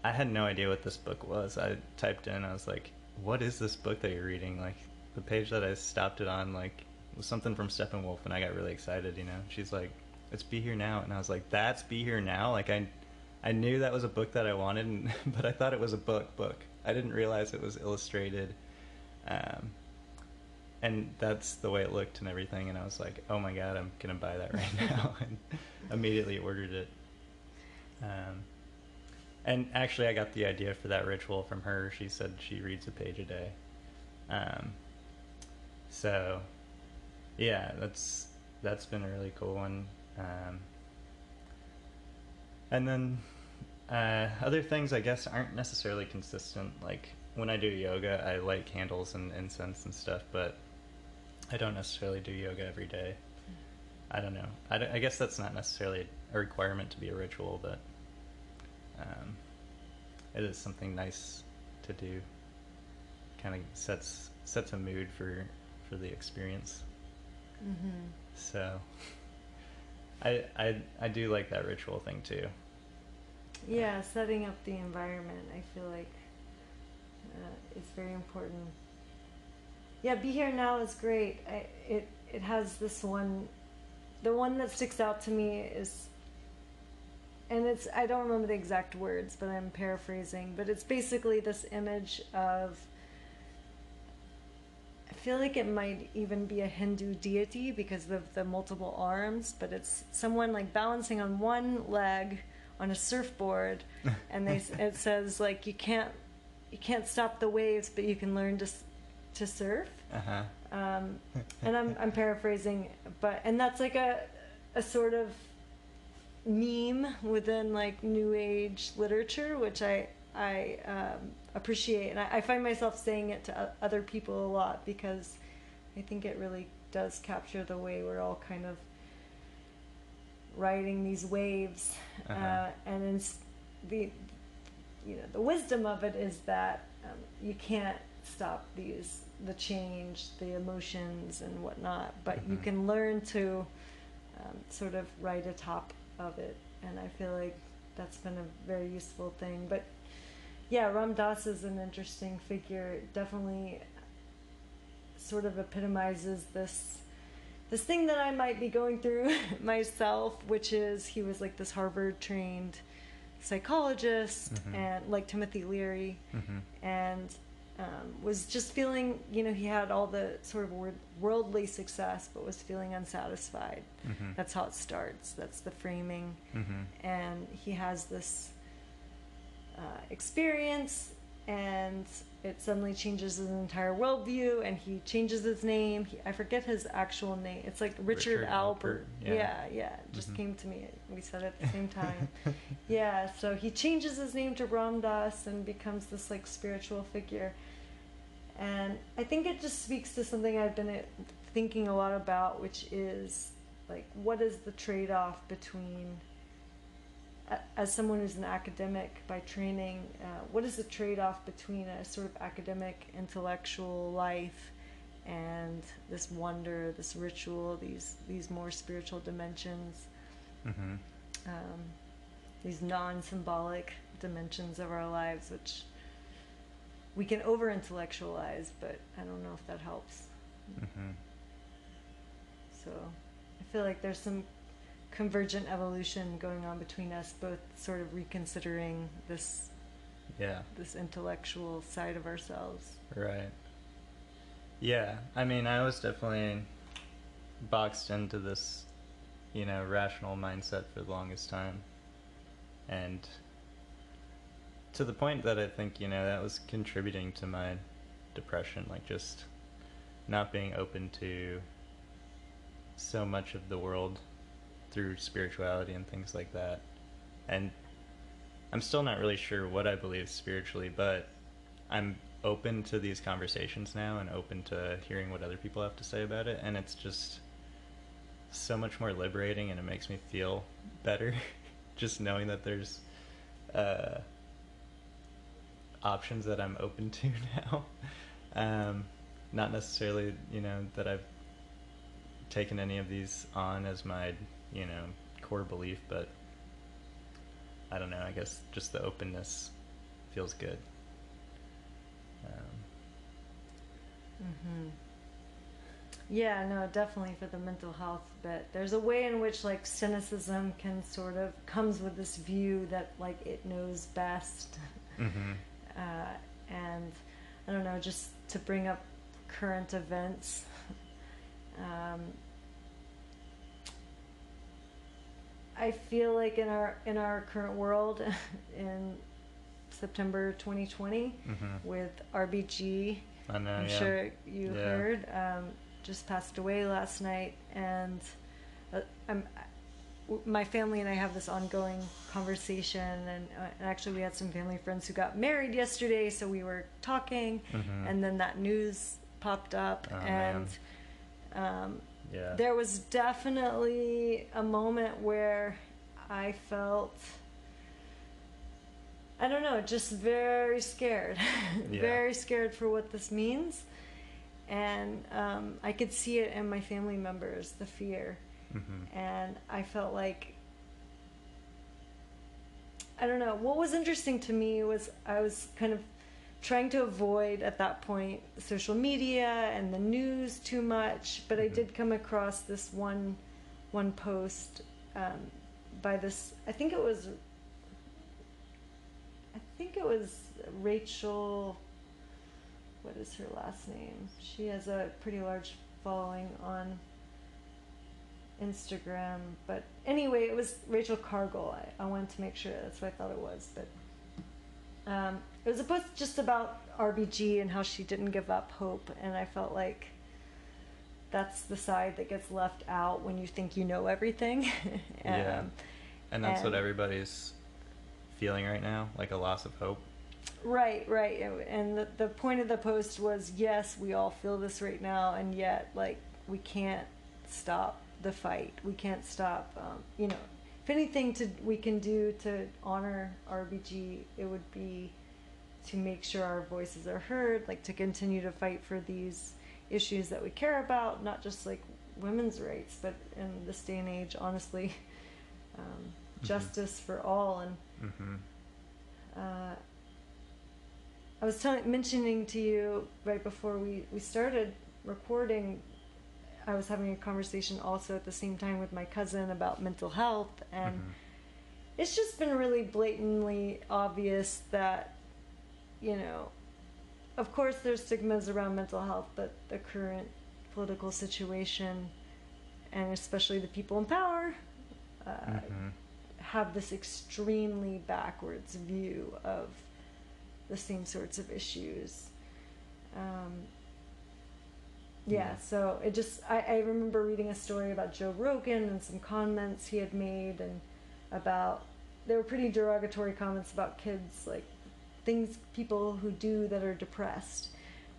I had no idea what this book was. I typed in, I was like, "What is this book that you're reading?" Like the page that I stopped it on, like was something from Steppenwolf, and I got really excited. You know, she's like, "It's Be Here Now," and I was like, "That's Be Here Now." Like I, I knew that was a book that I wanted, and, (laughs) but I thought it was a book book. I didn't realize it was illustrated. Um, and that's the way it looked and everything and i was like oh my god i'm gonna buy that (laughs) right now and immediately ordered it um, and actually i got the idea for that ritual from her she said she reads a page a day um, so yeah that's that's been a really cool one um, and then uh, other things i guess aren't necessarily consistent like when i do yoga i light candles and incense and stuff but I don't necessarily do yoga every day. I don't know. I, don't- I guess that's not necessarily a requirement to be a ritual, but um, it is something nice to do. Kind of sets sets a mood for for the experience. mhm. So I I I do like that ritual thing too. yeah, setting up the environment. I feel like uh, is very important. Yeah, be here now is great. I, it it has this one, the one that sticks out to me is, and it's I don't remember the exact words, but I'm paraphrasing. But it's basically this image of. I feel like it might even be a Hindu deity because of the multiple arms, but it's someone like balancing on one leg on a surfboard, (laughs) and they it says like you can't you can't stop the waves, but you can learn to to surf. Uh huh. Um, (laughs) and I'm I'm paraphrasing, but and that's like a a sort of meme within like new age literature, which I I um, appreciate, and I, I find myself saying it to other people a lot because I think it really does capture the way we're all kind of riding these waves, uh Uh-huh. and it's the you know the wisdom of it is that um, you can't stop these the change the emotions and whatnot but you Mhm. can learn to um, sort of ride atop of it and i feel like that's been a very useful thing but yeah ram dass is an interesting figure definitely sort of epitomizes this this thing that i might be going through (laughs) myself which is he was like this harvard trained psychologist Mhm. and like timothy leary hmm and um, was just feeling, you know, he had all the sort of wor- worldly success, but was feeling unsatisfied. hmm That's how it starts. That's the framing. hmm And he has this uh, experience, and it suddenly changes his entire worldview and he changes his name. He, I forget his actual name. It's like Richard, Richard Albert. Alpert, yeah. Yeah, yeah. Just Mhm. came to me. We said it at the same time. yeah, so he changes his name to Ram Dass and becomes this like spiritual figure. And I think it just speaks to something I've been uh, thinking a lot about, which is like what is the trade-off between a- as someone who's an academic by training, uh, what is the trade-off between a sort of academic intellectual life and this wonder, this ritual, these these more spiritual dimensions, Mm-hmm. um, these non-symbolic dimensions of our lives, which we can over-intellectualize, but I don't know if that helps. Mm-hmm. So I feel like there's some convergent evolution going on between us, both sort of reconsidering this Yeah. this intellectual side of ourselves. Right. Yeah, I mean, I was definitely boxed into this, you know, rational mindset for the longest time. And to the point that I think, you know, that was contributing to my depression, like just not being open to so much of the world through spirituality and things like that. And I'm still not really sure what I believe spiritually, but I'm open to these conversations now and open to hearing what other people have to say about it and it's just so much more liberating and it makes me feel better (laughs) just knowing that there's uh, options that I'm open to (laughs) now. Um, not necessarily, you know, that I've taken any of these on as my, you know, core belief, but I don't know, I guess just the openness feels good. Um, Mm-hmm. Yeah, no, definitely for the mental health bit. There's a way in which like cynicism can sort of comes with this view that like it knows best, (laughs) mhm. uh, and I don't know, just to bring up current events. (laughs) Um, I feel like in our in our current world, (laughs) in September 2020, Mhm. with RBG, I I'm yeah. sure you Yeah. heard, um, just passed away last night, and uh, I'm, my family and I have this ongoing conversation, and, uh, and actually we had some family friends who got married yesterday, so we were talking, Mhm. and then that news popped up, Oh, and um, yeah. there was definitely a moment where I felt I don't know, just very scared. (laughs) Yeah. very scared for what this means. And um, I could see it in my family members, the fear. Mhm. And I felt like I don't know. What was interesting to me was I was kind of trying to avoid at that point social media and the news too much, but I Mhm. did come across this one one post um, by this. I think it was. I think it was Rachel. What is her last name? She has a pretty large following on Instagram. But anyway, it was Rachel Cargle. I, I wanted to make sure that's what I thought it was. But um, it was a post just about RBG and how she didn't give up hope. And I felt like that's the side that gets left out when you think you know everything. (laughs) Yeah. Um, And that's what everybody's feeling right now, like a loss of hope. Right, right. And the, the point of the post was yes, we all feel this right now, and yet, like, we can't stop the fight. We can't stop, um, you know, if anything to we can do to honor RBG, it would be to make sure our voices are heard, like to continue to fight for these issues that we care about, not just like women's rights, but in this day and age, honestly, (laughs) um, Mhm. justice for all and Mm-hmm. uh, I was telling, mentioning to you right before we, we started recording, I was having a conversation also at the same time with my cousin about mental health, and Mhm. it's just been really blatantly obvious that, you know, of course there's stigmas around mental health, but the current political situation, and especially the people in power, uh, Mhm. have this extremely backwards view of the same sorts of issues. Um, yeah, Yeah. so it just I, I remember reading a story about Joe Rogan and some comments he had made and about there were pretty derogatory comments about kids like things people who do that are depressed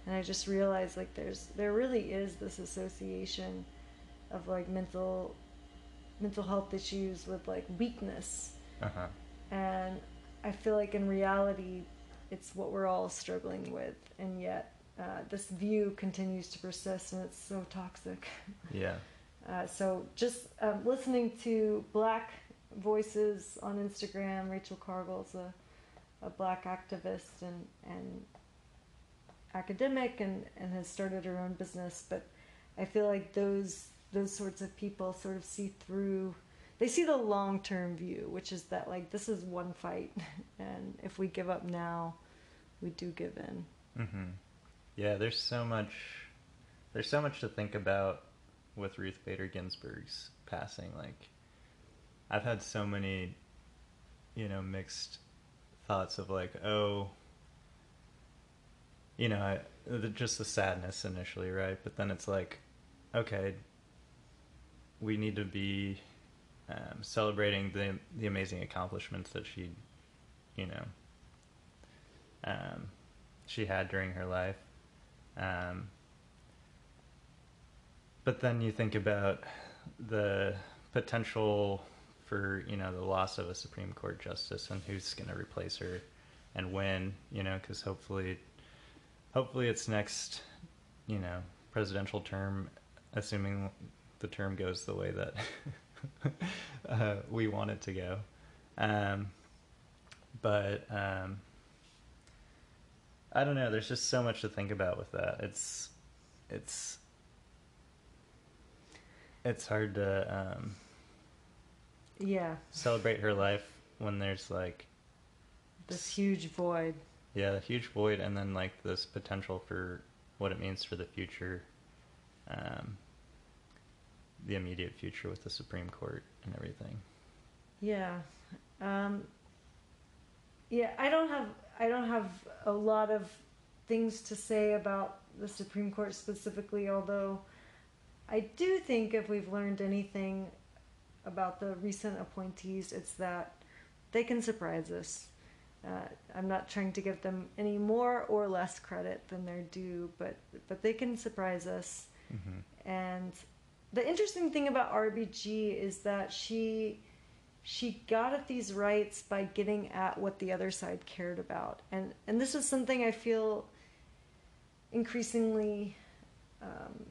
and I just realized like there's there really is this association of like mental mental health issues with like weakness Uh huh. and I feel like in reality, it's what we're all struggling with, and yet uh, this view continues to persist, and it's so toxic. (laughs) Yeah. Uh, so just um, listening to Black voices on Instagram, Rachel Cargle's a, a Black activist and and academic, and and has started her own business, but I feel like those those sorts of people sort of see through they see the long term view, which is that like this is one fight, (laughs) and if we give up now, we do give in. Mm-hmm. Yeah, there's so much. There's so much to think about with Ruth Bader Ginsburg's passing. Like, I've had so many, you know, mixed thoughts of like, oh, you know, I, the, just the sadness initially, right? But then it's like, okay, we need to be um, celebrating the the amazing accomplishments that she, you know, um, she had during her life. Um, but then you think about the potential for you know the loss of a Supreme Court justice and who's going to replace her and when you know because hopefully hopefully it's next you know presidential term assuming the term goes the way that (laughs) uh, we want it to go um, but um, I don't know. There's just so much to think about with that. It's it's it's hard to um, Yeah, celebrate her life when there's like this huge void. yeah, a huge void, and then like this potential for what it means for the future, um, the immediate future with the Supreme Court and everything. Yeah. Um, yeah, I don't have I don't have a lot of things to say about the Supreme Court specifically, although I do think if we've learned anything about the recent appointees, it's that they can surprise us. Uh, I'm not trying to give them any more or less credit than they're due, but but they can surprise us. Mm-hmm. And the interesting thing about RBG is that she she got at these rights by getting at what the other side cared about. And and this is something I feel increasingly um,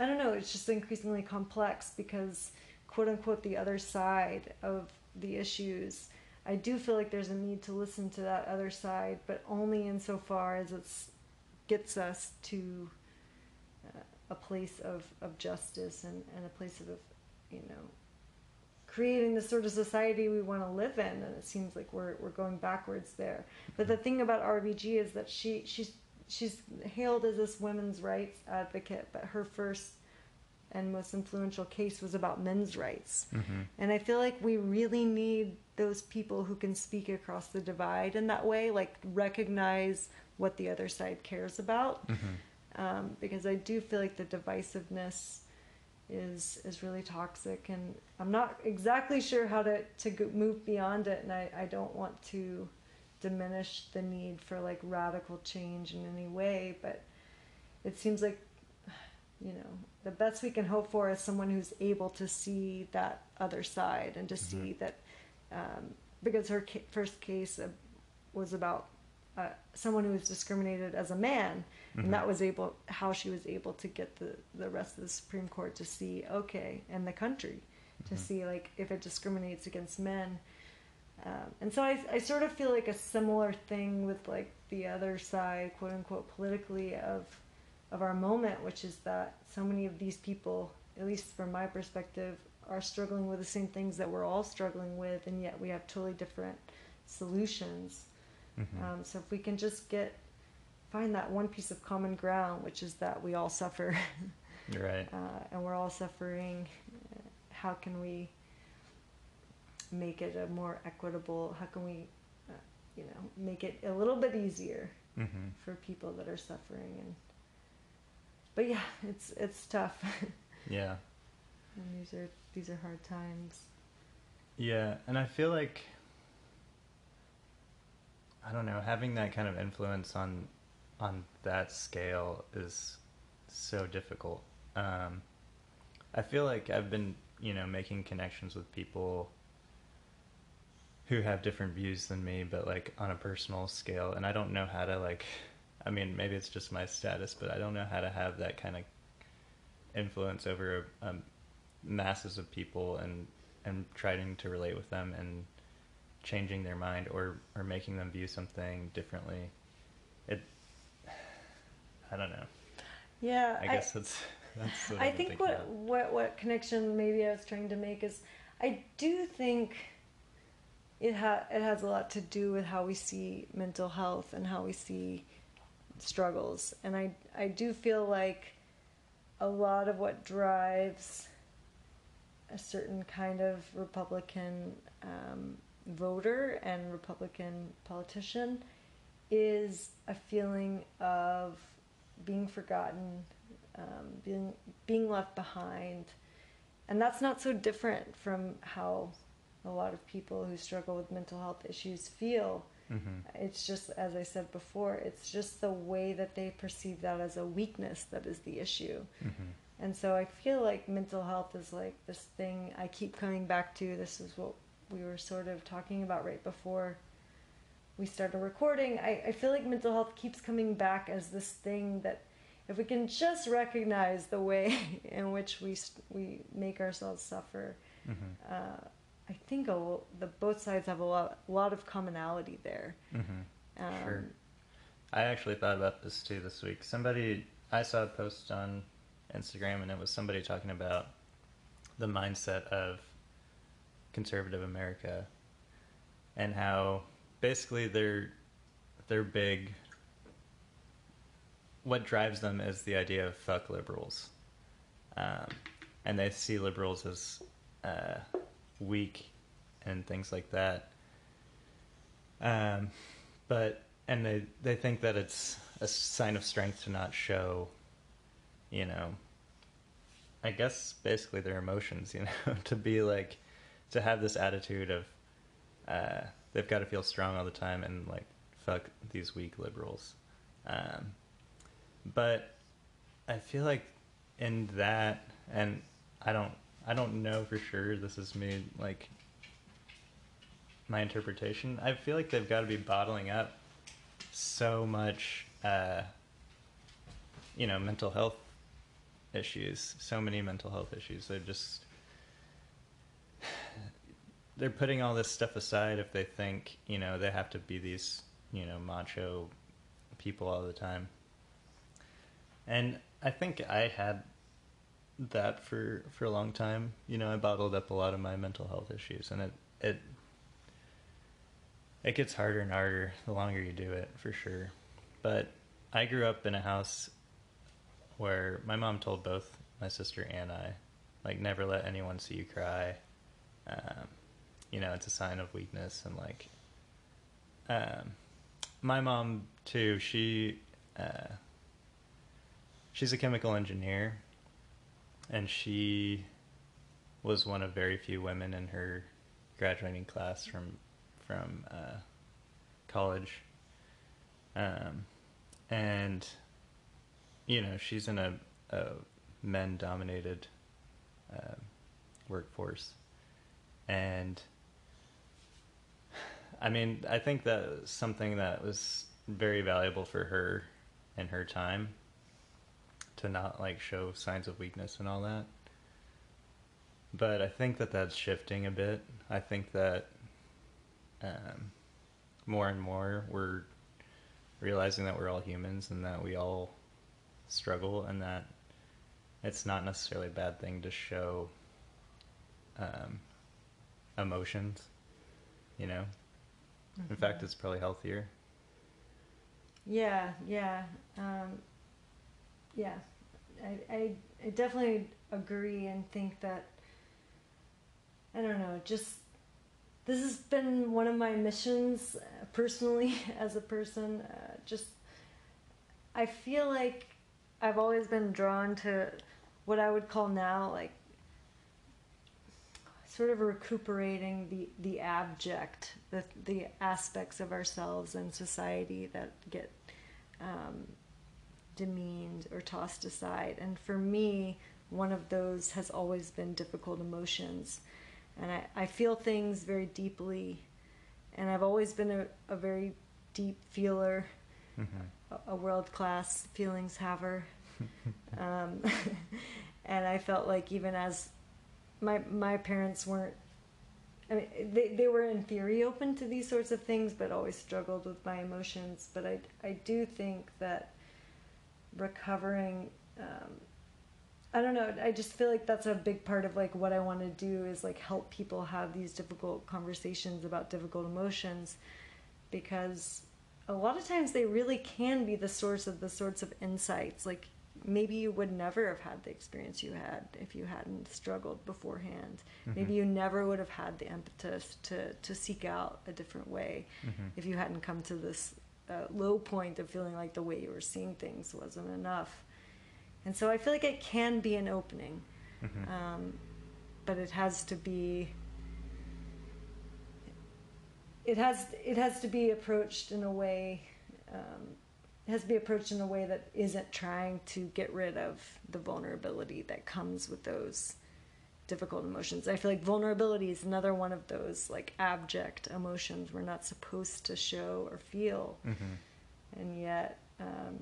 I don't know, it's just increasingly complex because quote unquote the other side of the issues I do feel like there's a need to listen to that other side, but only insofar as it gets us to uh, a place of, of justice and, and a place of, you know, creating the sort of society we want to live in. And it seems like we're, we're going backwards there. But the thing about RBG is that she, she's, she's hailed as this women's rights advocate, but her first and most influential case was about men's rights. Mm-hmm. And I feel like we really need those people who can speak across the divide in that way, like recognize what the other side cares about. Mm-hmm. Um, because I do feel like the divisiveness is is really toxic, and I'm not exactly sure how to to move beyond it. And I, I don't want to diminish the need for like radical change in any way, but it seems like you know the best we can hope for is someone who's able to see that other side and to Mhm. see that um, because her ca- first case uh, was about uh, someone who was discriminated as a man Mhm. and that was able how she was able to get the the rest of the supreme court to see okay and the country to Mhm. see like if it discriminates against men um, and so I, I sort of feel like a similar thing with like the other side quote unquote politically of of our moment which is that so many of these people at least from my perspective are struggling with the same things that we're all struggling with and yet we have totally different solutions Mhm. um, so if we can just get find that one piece of common ground, which is that we all suffer, (laughs) right. uh, and we're all suffering, uh, how can we make it a more equitable? How can we, uh, you know, make it a little bit easier Mm-hmm. for people that are suffering and but yeah it's it's tough (laughs) Yeah. and these are these are hard times Yeah, and I feel like I don't know, having that kind of influence on on that scale is so difficult. Um, I feel like I've been, you know, making connections with people who have different views than me, but like on a personal scale, and I don't know how to like. I mean, maybe it's just my status, but I don't know how to have that kind of influence over um, masses of people and and trying to relate with them and changing their mind or or making them view something differently. It. I don't know. yeah I guess that's (laughs) that's. What I think what, about. what what connection maybe I was trying to make is I do think it ha- it has a lot to do with how we see mental health and how we see struggles. And I I do feel like a lot of what drives a certain kind of Republican um, voter and Republican politician is a feeling of being forgotten, um, being being left behind, and that's not so different from how a lot of people who struggle with mental health issues feel. Mhm. It's just, as I said before, it's just the way that they perceive that as a weakness that is the issue. Mhm. And so I feel like mental health is like this thing I keep coming back to. This is what we were sort of talking about right before we started recording. I, I feel like mental health keeps coming back as this thing that if we can just recognize the way (laughs) in which we, we make ourselves suffer, Mhm. uh, I think a, the both sides have a lot, lot of commonality there. Mhm. Um, Sure. I actually thought about this too this week. Somebody, I saw a post on Instagram, and it was somebody talking about the mindset of conservative America and how basically they're they're big. What drives them is the idea of fuck liberals, um, and they see liberals as uh, weak and things like that. Um, but and they they think that it's a sign of strength to not show, you know. I guess basically their emotions, (laughs) you know, to be like, to have this attitude of, uh, they've got to feel strong all the time and like fuck these weak liberals, um, but I feel like in that, and I don't I don't know for sure. This is me like my interpretation. I feel like they've got to be bottling up so much, uh, you know, mental health issues. So many mental health issues. They're just (sighs) they're putting all this stuff aside if they think you know they have to be these you know macho people all the time. And I think I had that for for a long time. You know, I bottled up a lot of my mental health issues, and it it it gets harder and harder the longer you do it, for sure. But I grew up in a house where my mom told both my sister and I, like, never let anyone see you cry. Um, you know, it's a sign of weakness, and like, um, my mom too. She uh, she's a chemical engineer, and she was one of very few women in her graduating class from from uh, college. Um, and you know she's in a, a men dominated uh, workforce, and I mean I think that was something that was very valuable for her in her time to not like show signs of weakness and all that. But I think that that's shifting a bit. I think that um, more and more we're realizing that we're all humans and that we all struggle and that it's not necessarily a bad thing to show um, emotions, you know? In fact, it's probably healthier. Yeah, yeah, um, yeah. I, I, I definitely agree and think that I don't know. Just this has been one of my missions uh, personally (laughs) as a person. Uh, just I feel like I've always been drawn to what I would call now like sort of recuperating the the abject, the the aspects of ourselves and society that get um, demeaned or tossed aside. And for me, one of those has always been difficult emotions, and I, I feel things very deeply, and I've always been a, a very deep feeler, Mm-hmm. a, a world class feelings haver. (laughs) um, (laughs) and I felt like even as my my parents weren't I mean they, they were in theory open to these sorts of things but always struggled with my emotions but I, I do think that recovering um, I don't know I just feel like that's a big part of like what I want to do is like help people have these difficult conversations about difficult emotions because a lot of times they really can be the source of the sorts of insights like maybe you would never have had the experience you had if you hadn't struggled beforehand. Mhm. Maybe you never would have had the impetus to, to seek out a different way Mhm. if you hadn't come to this uh, low point of feeling like the way you were seeing things wasn't enough. And so I feel like it can be an opening, Mhm. um, but it has to be. It has it has to be approached in a way. Um, it has to be approached in a way that isn't trying to get rid of the vulnerability that comes with those difficult emotions. I feel like vulnerability is another one of those like abject emotions we're not supposed to show or feel, Mhm. and yet um,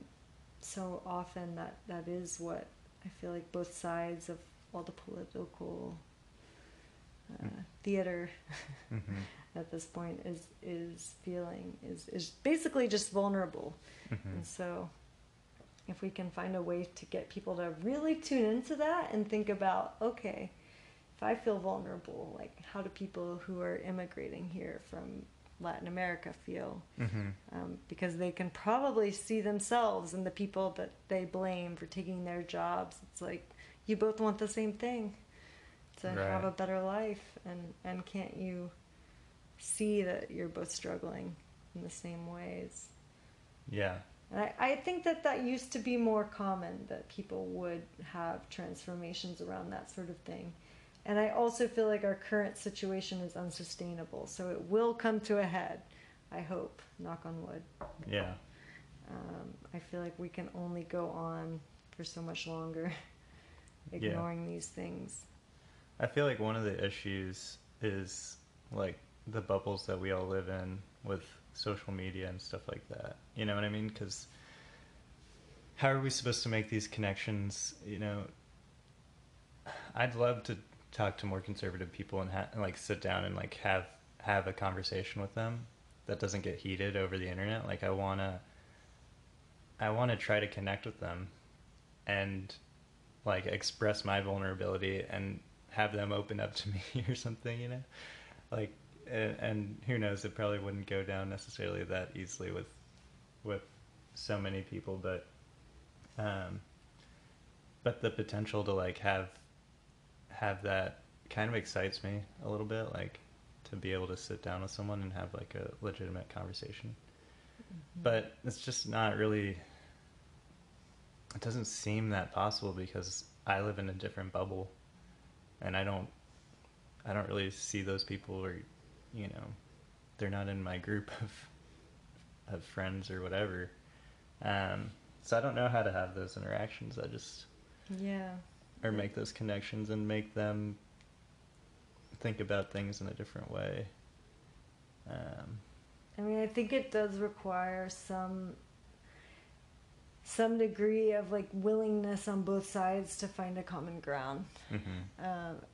so often that that is what I feel like both sides of all the political uh, Mm. theater Mhm. (laughs) at this point is is feeling is is basically just vulnerable. Mhm. And so, if we can find a way to get people to really tune into that and think about, okay, if I feel vulnerable, like how do people who are immigrating here from Latin America feel? Mhm. Um, because they can probably see themselves and the people that they blame for taking their jobs. It's like you both want the same thing to have a better life, and and can't you see that you're both struggling in the same ways? Yeah. And I, I think that that used to be more common that people would have transformations around that sort of thing. And I also feel like our current situation is unsustainable. So it will come to a head, I hope, knock on wood. Yeah. Um, I feel like we can only go on for so much longer (laughs) ignoring these things. I feel like one of the issues is like the bubbles that we all live in with social media and stuff like that. You know what I mean? Because how are we supposed to make these connections? You know, I'd love to talk to more conservative people and, ha- and like sit down and like have have a conversation with them that doesn't get heated over the internet. Like I wanna, I wanna try to connect with them, and like express my vulnerability and have them open up to me (laughs) or something, you know? Like and, and who knows, it probably wouldn't go down necessarily that easily with with so many people, but um but the potential to like have have that kind of excites me a little bit, like to be able to sit down with someone and have like a legitimate conversation. But it's just not really it doesn't seem that possible because I live in a different bubble and I don't I don't really see those people or you know they're not in my group (laughs) of of friends or whatever. Um so I don't know how to have those interactions. I just Yeah. Or make those connections and make them think about things in a different way. Um I mean, I think it does require some some degree of like willingness on both sides to find a common ground.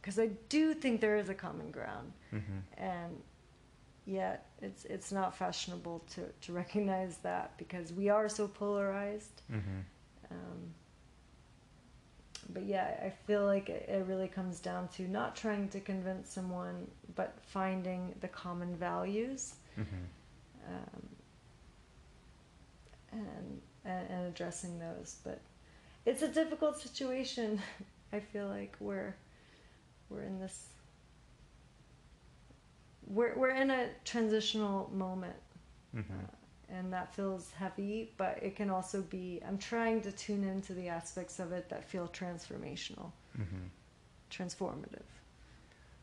Because I do think there is a common ground, Mhm. and yet it's it's not fashionable to to recognize that because we are so polarized. Mhm. Um, yeah, I feel like it, it really comes down to not trying to convince someone, but finding the common values Mhm. um, and, and and addressing those. But it's a difficult situation. (laughs) I feel like we're we're in this. We're we're in a transitional moment, Mhm. And that feels heavy, but it can also be. I'm trying to tune into the aspects of it that feel transformational, hmm transformative.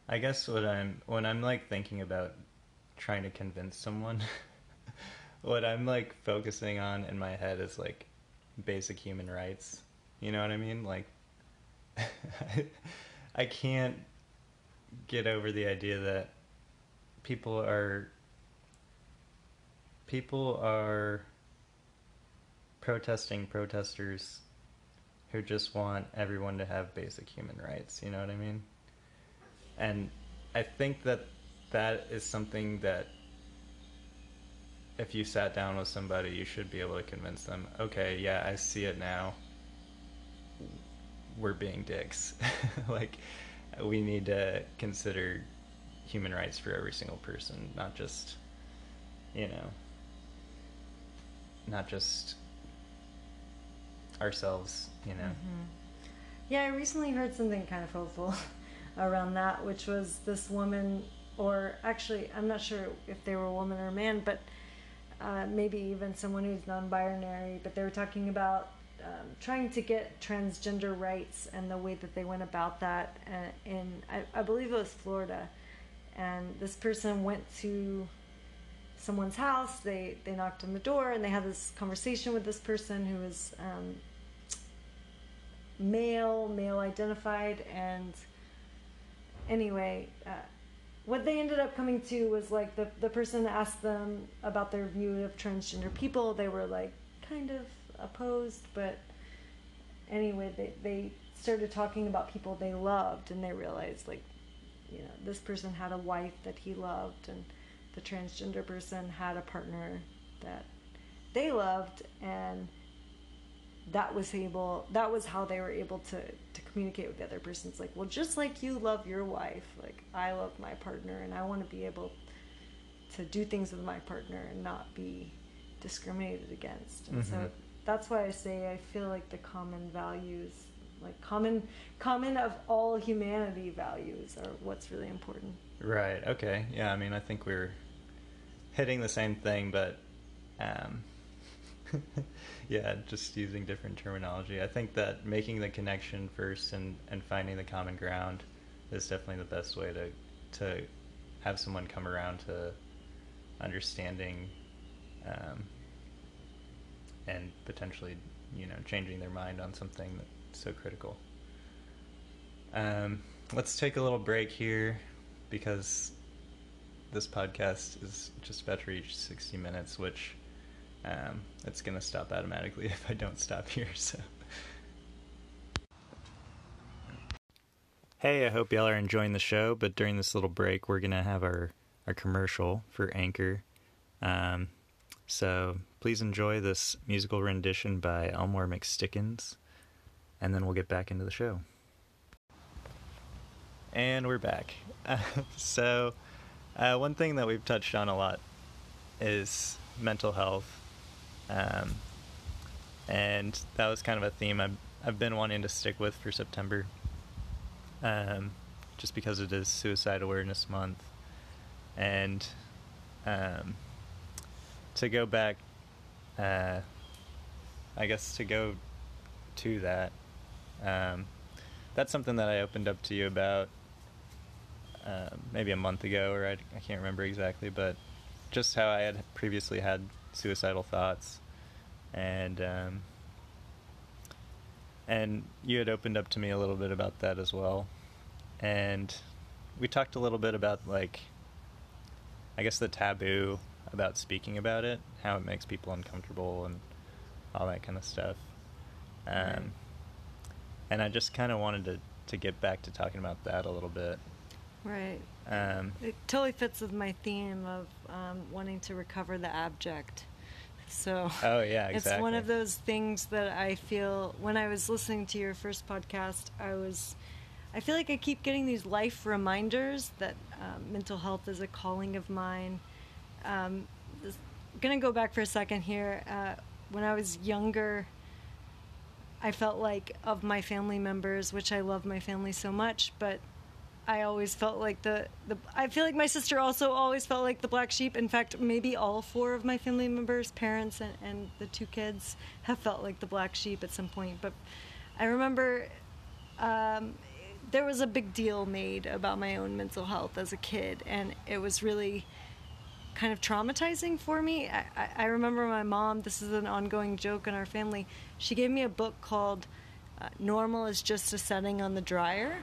I guess what I'm when I'm like thinking about trying to convince someone, (laughs) what I'm like focusing on in my head is like basic human rights. You know what I mean? Like (laughs) I can't get over the idea that people are people are protesting protesters who just want everyone to have basic human rights, you know what I mean? And I think that that is something that if you sat down with somebody, you should be able to convince them, okay, yeah, I see it now. We're being dicks. (laughs) like, we need to consider human rights for every single person, not just, you know, not just ourselves, you know. Mhm. Yeah, I recently heard something kind of hopeful (laughs) around that, which was this woman, or actually, I'm not sure if they were a woman or a man, but uh, maybe even someone who's non binary, but they were talking about um, trying to get transgender rights and the way that they went about that uh, in, I, I believe it was Florida. And this person went to someone's house. They they knocked on the door and they had this conversation with this person who was um, male, male identified, and anyway, uh, what they ended up coming to was like the the person asked them about their view of transgender people. They were like kind of opposed, but anyway, they they started talking about people they loved, and they realized like you know this person had a wife that he loved and the transgender person had a partner that they loved and that was able that was how they were able to to communicate with the other person it's like well just like you love your wife like i love my partner and i want to be able to do things with my partner and not be discriminated against and so Mhm. that's why i say i feel like the common values like common common of all humanity values are what's really important Right. Okay. Yeah. I mean, I think we're hitting the same thing, but um, (laughs) yeah, just using different terminology. I think that making the connection first and, and finding the common ground is definitely the best way to to have someone come around to understanding um, and potentially, you know, changing their mind on something that's so critical. Um, let's take a little break here because this podcast is just about to reach 60 minutes, which um, it's going to stop automatically (laughs) if I don't stop here. So, hey, I hope y'all are enjoying the show. But during this little break, we're to have our our commercial for Anchor. Um, so please enjoy this musical rendition by Elmore McStickins, and then we'll get back into the show. And we're back. (laughs) so, uh, one thing that we've touched on a lot is mental health. Um, and that was kind of a theme I've, I've been wanting to stick with for September. Um, just because it is Suicide Awareness Month. And um, to go back, uh, I guess to go to that, um, that's something that I opened up to you about um, maybe a month ago, or I, I can't remember exactly, but just how I had previously had suicidal thoughts, and um, and you had opened up to me a little bit about that as well, and we talked a little bit about like, I guess the taboo about speaking about it, how it makes people uncomfortable, and all that kind of stuff. Um. And I just kind of wanted to to get back to talking about that a little bit. right Um, It totally fits with my theme of um, wanting to recover the abject. So Oh, yeah, exactly. (laughs) it's one of those things that I feel when I was listening to your first podcast, I was, I feel like I keep getting these life reminders that um, mental health is a calling of mine. Um, this, gonna go back for a second here. Uh, when I was younger, I felt like of my family members, which I love my family so much, but I always felt like the, the I feel like my sister also always felt like the black sheep. In fact, maybe all four of my family members, parents and, and the two kids, have felt like the black sheep at some point. But I remember um, there was a big deal made about my own mental health as a kid, and it was really kind of traumatizing for me. I, I, remember my mom, this is an ongoing joke in our family, she gave me a book called uh, Normal is Just a Setting on the Dryer.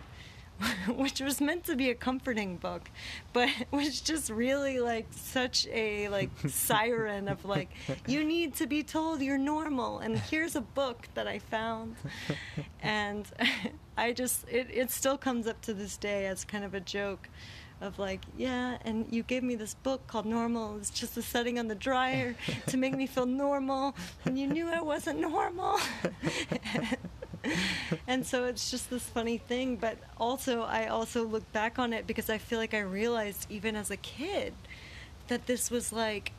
(laughs) which was meant to be a comforting book but (laughs) was just really like such a like siren of like you need to be told you're normal and here's a book that i found and (laughs) i just it, it still comes up to this day as kind of a joke of like, yeah, and you gave me this book called Normal. It's just a setting on the dryer to make me feel normal, and you knew I wasn't normal. (laughs) and so it's just this funny thing, but also I also look back on it because I feel like I realized even as a kid that this was like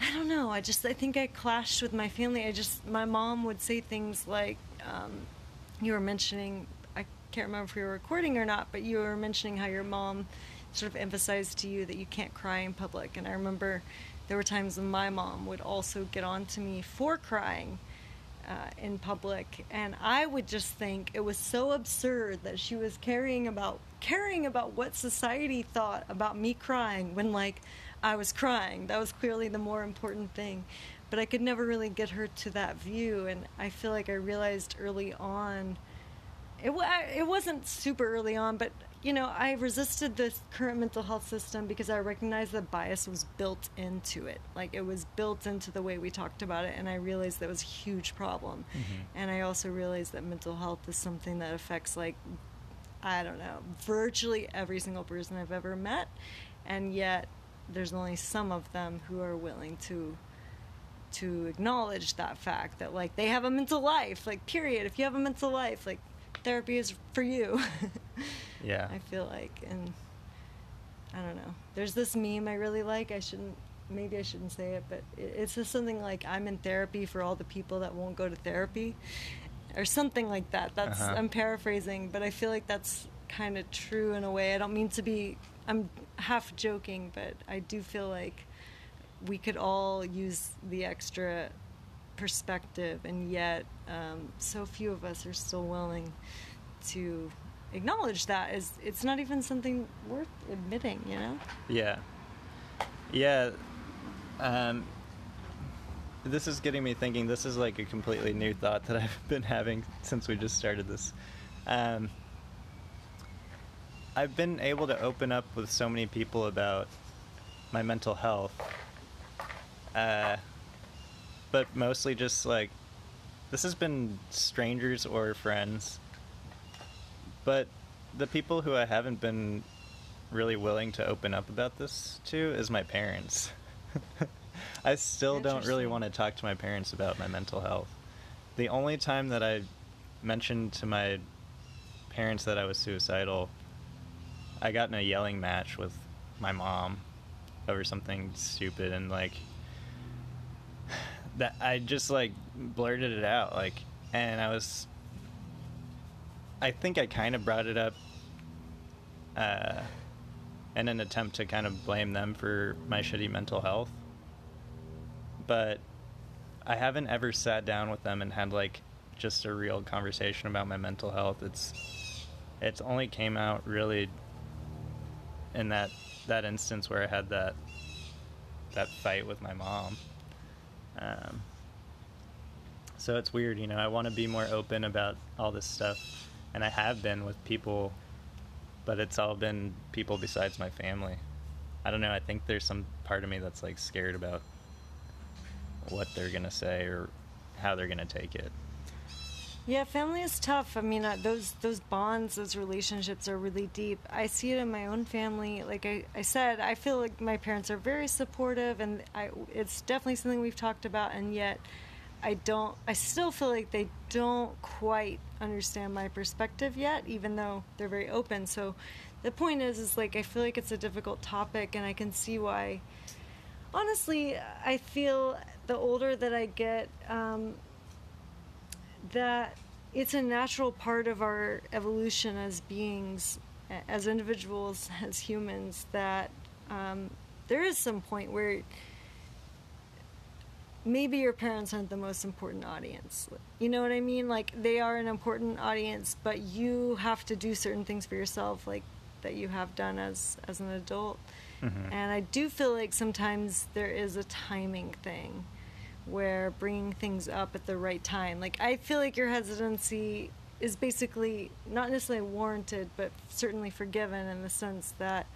I don't know. I just I think I clashed with my family. I just my mom would say things like um, you were mentioning can't remember if we were recording or not, but you were mentioning how your mom sort of emphasized to you that you can't cry in public. And I remember there were times when my mom would also get on to me for crying uh, in public, and I would just think it was so absurd that she was caring about caring about what society thought about me crying when like I was crying. That was clearly the more important thing. But I could never really get her to that view, and I feel like I realized early on it, it wasn't super early on, but you know, I resisted the current mental health system because I recognized that bias was built into it. Like it was built into the way we talked about it, and I realized that was a huge problem. Mm-hmm. And I also realized that mental health is something that affects, like, I don't know, virtually every single person I've ever met, and yet there's only some of them who are willing to to acknowledge that fact that like they have a mental life like period if you have a mental life like therapy is for you. (laughs) yeah. I feel like, and I don't know. There's this meme I really like. I shouldn't, maybe I shouldn't say it, but it's just something like I'm in therapy for all the people that won't go to therapy, or something like that. That's uh-huh. I'm paraphrasing, but I feel like that's kind of true in a way. I don't mean to be. I'm half joking, but I do feel like we could all use the extra perspective, and yet um, so few of us are still willing to acknowledge that is it's not even something worth admitting you know? Yeah. Yeah um, this is getting me thinking. This is like a completely new thought that (laughs) i've been having since we just started this. Um, i've been able to open up with so many people about my mental health uh, but mostly just like this has been strangers or friends. But the people who I haven't been really willing to open up about this to is my parents. (laughs) I still don't really want to talk to my parents about my mental health. The only time that I mentioned to my parents that I was suicidal, I got in a yelling match with my mom over something stupid and like that I just like blurted it out like and I was I think I kind of brought it up uh, in an attempt to kind of blame them for my shitty mental health. But I haven't ever sat down with them and had like just a real conversation about my mental health. It's it's only came out really in that that instance where I had that that fight with my mom. Um, so it's weird, you know. I want to be more open about all this stuff, and I have been with people, but it's all been people besides my family. I don't know. I think there's some part of me that's like scared about what they're gonna say or how they're gonna take it. Yeah, family is tough. I mean, uh, those those bonds, those relationships are really deep. I see it in my own family. Like I, I said, I feel like my parents are very supportive, and I, it's definitely something we've talked about. And yet, I don't. I still feel like they don't quite understand my perspective yet, even though they're very open. So, the point is, is like I feel like it's a difficult topic, and I can see why. Honestly, I feel the older that I get. Um, that it's a natural part of our evolution as beings as individuals, (laughs) as humans, that um, there is some point where maybe your parents aren't the most important audience. You know what I mean? Like they are an important audience, but you have to do certain things for yourself, like that you have done as as an adult. Mhm. And I do feel like sometimes there is a timing thing where bringing things up at the right time. Like I feel like your hesitancy is basically not necessarily warranted, but certainly forgiven in the sense that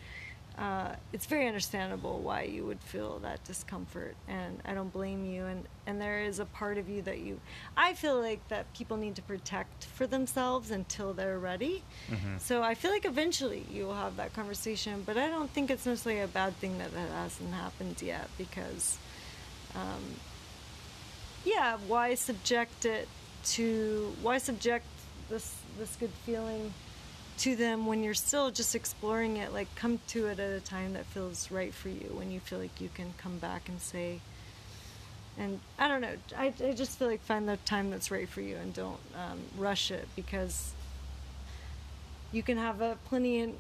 uh, it's very understandable why you would feel that discomfort, and I don't blame you. And and there is a part of you that you, I feel like that people need to protect for themselves until they're ready. Mhm. So I feel like eventually you will have that conversation, but I don't think it's necessarily a bad thing that it hasn't happened yet because, um, yeah, why subject it to why subject this this good feeling to them when you're still just exploring it? Like come to it at a time that feels right for you when you feel like you can come back and say. And I don't know. I, I just feel like find the time that's right for you and don't um, rush it because you can have a plenty en-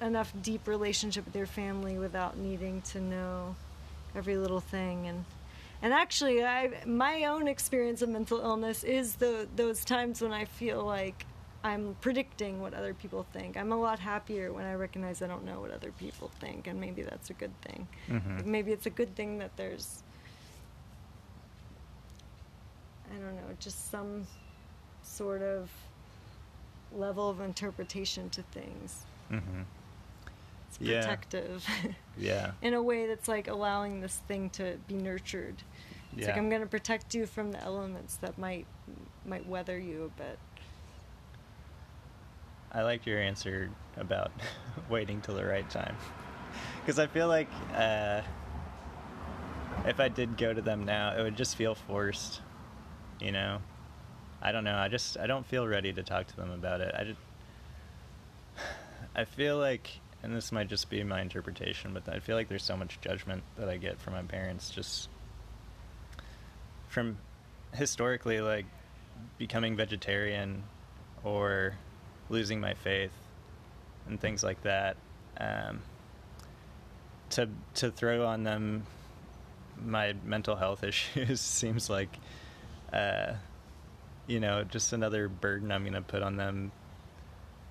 enough deep relationship with your family without needing to know every little thing and and actually I my own experience of mental illness is the those times when I feel like I'm predicting what other people think. I'm a lot happier when I recognize I don't know what other people think and maybe that's a good thing. Mhm. Like maybe it's a good thing that there's I don't know, just some sort of level of interpretation to things. Mhm. It's protective (laughs) Yeah. in a way that's like allowing this thing to be nurtured. It's like I'm going to protect you from the elements that might might weather you a bit. I liked your answer about (laughs) waiting till the right time. Because I feel like uh, if I did go to them now, it would just feel forced. You know? I don't know. I just, I don't feel ready to talk to them about it. I just, (sighs) I feel like, and this might just be my interpretation, but I feel like there's so much judgment that I get from my parents just from historically, like, becoming vegetarian or losing my faith and things like that um, to to throw on them my mental health (laughs) issues seems like uh, you know just another burden I'm gonna put on them.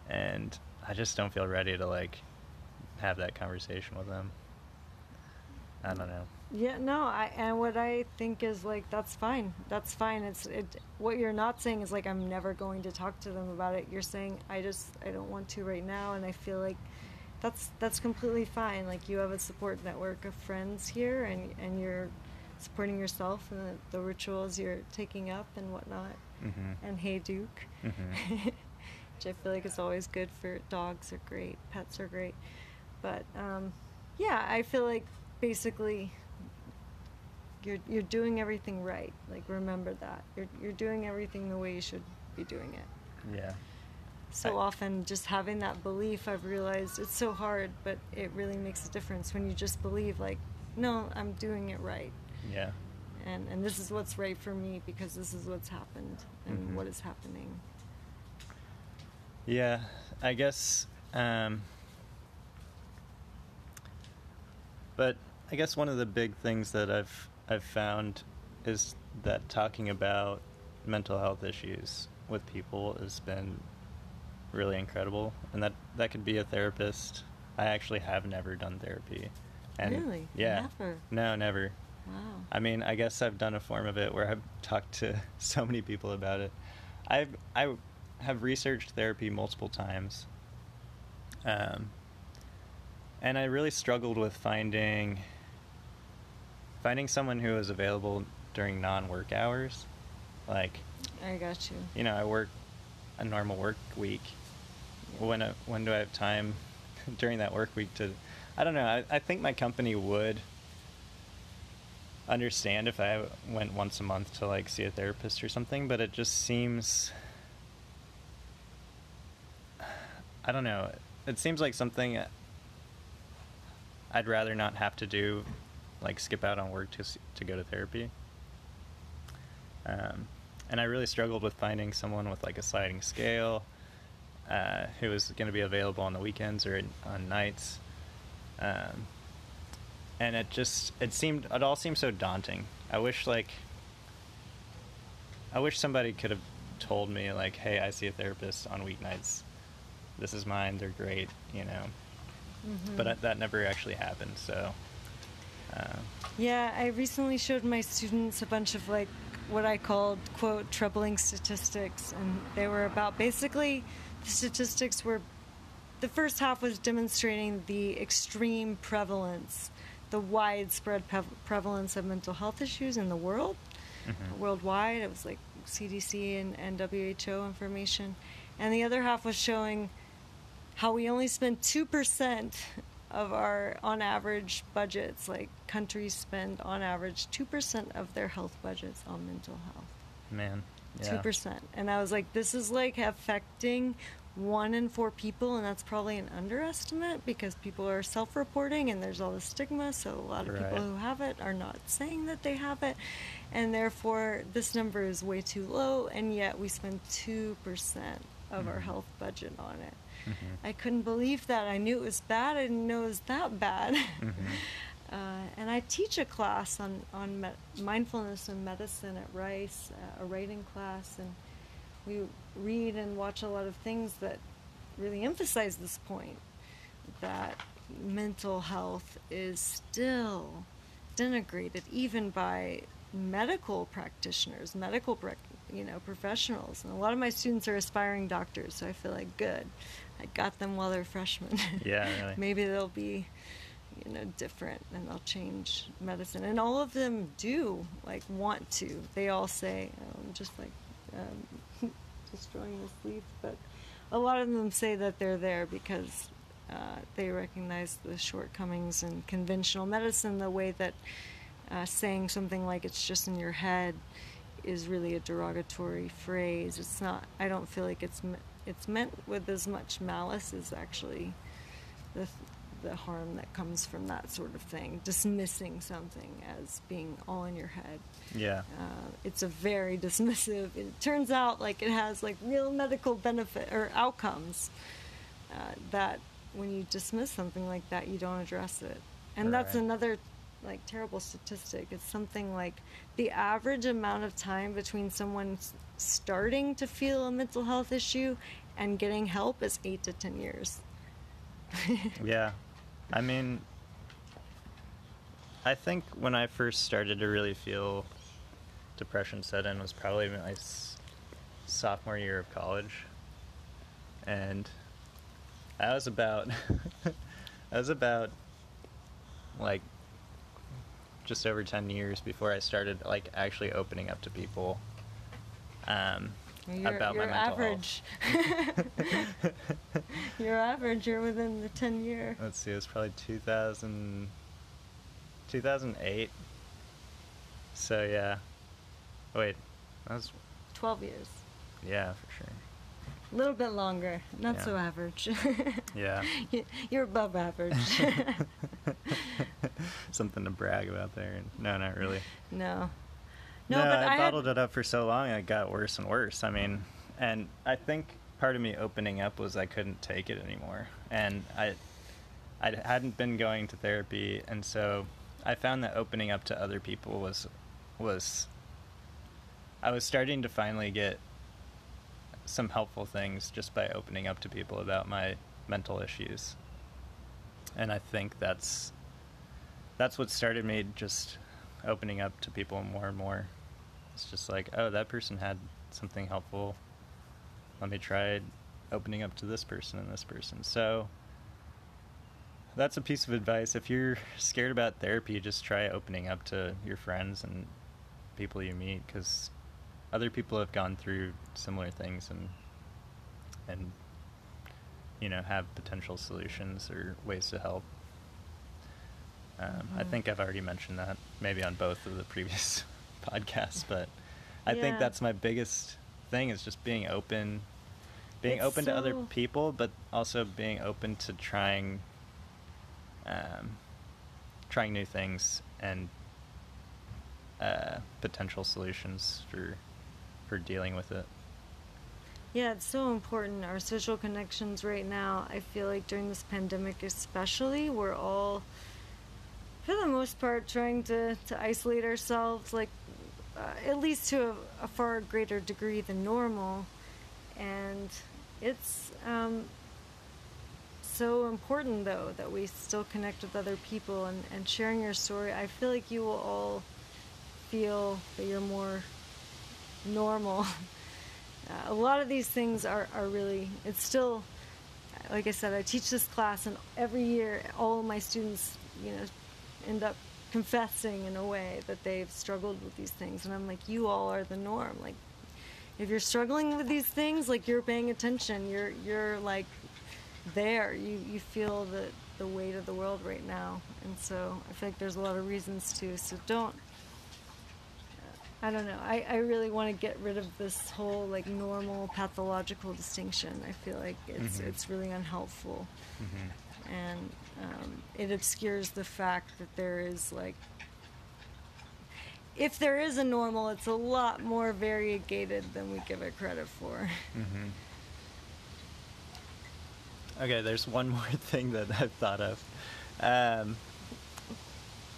And I just don't feel ready to like have that conversation with them I don't know Yeah, no, I and what I think is like that's fine. That's fine. It's it what you're not saying is like I'm never going to talk to them about it. You're saying I just I don't want to right now and I feel like that's that's completely fine. Like you have a support network of friends here and and you're supporting yourself and the, the rituals you're taking up and whatnot. Mhm. And Hayduke. Mhm. (laughs) Which I feel like is always good for dogs are great, pets are great. But um, yeah, I feel like basically you're you're doing everything right. Like remember that. You're you're doing everything the way you should be doing it. yeah So I- often just having that belief I've realized it's so hard, but it really makes a difference when you just believe like, no, I'm doing it right. yeah And and this is what's right for me because this is what's happened and Mhm. what is happening. Yeah, I guess. Um, but I guess one of the big things that I've I've found is that talking about mental health issues with people has been really incredible, and that that could be a therapist. I actually have never done therapy. And Really? Yeah. Never? No, never. Wow. I mean, I guess I've done a form of it where I've (laughs) talked to (laughs) so many people about it. I've I have researched therapy multiple times, um, and I really struggled with finding finding someone who was available during non-work hours. Like, I got you. you know, I work a normal work week. Yeah. When I, when do I have time (laughs) during that work week to? I don't know. I, I think my company would understand if I went once a month to like see a therapist or something, but it just seems. I don't know. It seems like something I'd rather not have to do, like skip out on work to to go to therapy. Um, and I really struggled with finding someone with like a sliding scale. uh, who was going to be available on the weekends or on nights. Um, and it just it seemed it all seemed so daunting. I wish like I wish somebody could have told me like, "Hey, I see a therapist on weeknights. This is mine. They're great," you know. Mhm. But I, that never actually happened. So, uh, Yeah, I recently showed my students a bunch of like what I called quote troubling statistics, and they were about basically the statistics were the first half was demonstrating the extreme prevalence, the widespread prev- prevalence of mental health issues in the world, mhm. worldwide. It was like CDC and, and WHO information, and the other half was showing how we only spend two percent of our on average budgets. Like countries spend on average two percent of their health budgets on mental health. man, 2% and I was like, this is like affecting one in four people, and that's probably an underestimate because people are self-reporting, and there's all the stigma. So a lot of people who have it are not saying that they have it, and therefore this number is way too low, and yet we spend two percent of our Mhm. health budget on it. Mhm. I couldn't believe that. I knew it was bad. I didn't know it was that bad. Mhm. (laughs) Uh, and I teach a class on on me- mindfulness and medicine at Rice, uh, a writing class, and we read and watch a lot of things that really emphasize this point that mental health is still denigrated even by medical practitioners, medical you know professionals, and a lot of my students are aspiring doctors, so I feel like good. I got them while they're freshmen. (laughs) Yeah, really. Maybe they'll be you know different and they'll change medicine and all of them do like want to they all say um, just like um, (laughs) destroying the sleep but a lot of them say that they're there because uh, they recognize the shortcomings in conventional medicine the way that uh, saying something like it's just in your head is really a derogatory phrase it's not i don't feel like it's it's meant with as much malice as actually the the harm that comes from that sort of thing, dismissing something as being all in your head. Yeah. Uh, it's a very dismissive. It turns out like it has like real medical benefit or outcomes. Uh, that when you dismiss something like that, you don't address it, and that's another like terrible statistic. It's something like the average amount of time between someone starting to feel a mental health issue and getting help is eight to ten years. (laughs) Yeah. I mean, I think when I first started to really feel depression set in was probably my sophomore year of college. And I was about, (laughs) I was about like just over 10 years before I started like actually opening up to people. Um, You're, about my you're mental average. health. (laughs) you're average. You're within the 10 year. Let's see, it was probably 2000, 2008. So yeah. Wait, that was 12 years. yeah for sure. A little bit longer. Not Yeah. so average. (laughs) Yeah. You're above average. (laughs) Something to brag about there. No, not really. no. No, No, but I, I, had- bottled it up for so long, it got worse and worse. I mean, and I think part of me opening up was I couldn't take it anymore, and I, I hadn't been going to therapy, and so I found that opening up to other people was, was. I was starting to finally get some helpful things just by opening up to people about my mental issues, and I think that's, that's what started me just opening up to people more and more. It's just like, oh, that person had something helpful. Let me try opening up to this person and this person. So that's a piece of advice. If you're scared about therapy, just try opening up to your friends and people you meet because other people have gone through similar things and and you know have potential solutions or ways to help. Um, I Mhm. think I've already mentioned that maybe on both of the previous podcasts, but I think that's my biggest thing is just being open, being It's open to other people, but also being open to trying, um, trying new things and uh, potential solutions for for dealing with it. Yeah, it's so important. Our social connections right now, I feel like during this pandemic, especially, we're all, for the most part, trying to, to isolate ourselves, like uh, at least to a, a, far greater degree than normal. And it's um, so important, though, that we still connect with other people and, and sharing your story. I feel like you will all feel that you're more normal. (laughs) Uh, a lot of these things are, are really, it's still, like I said, I teach this class, and every year all my students, you know, end up confessing in a way that they've struggled with these things. And I'm like, you all are the norm. Like, if you're struggling with these things, like you're paying attention, you're you're like there. You you feel the the weight of the world right now, and so I feel like there's a lot of reasons to. So don't I don't know. I, I really want to get rid of this whole like normal pathological distinction. I feel like it's mm-hmm. it's really unhelpful, mm-hmm. and um, it obscures the fact that there is like if there is a normal, it's a lot more variegated than we give it credit for. Mm-hmm. Okay, there's one (laughs) more thing that I've thought of. Um,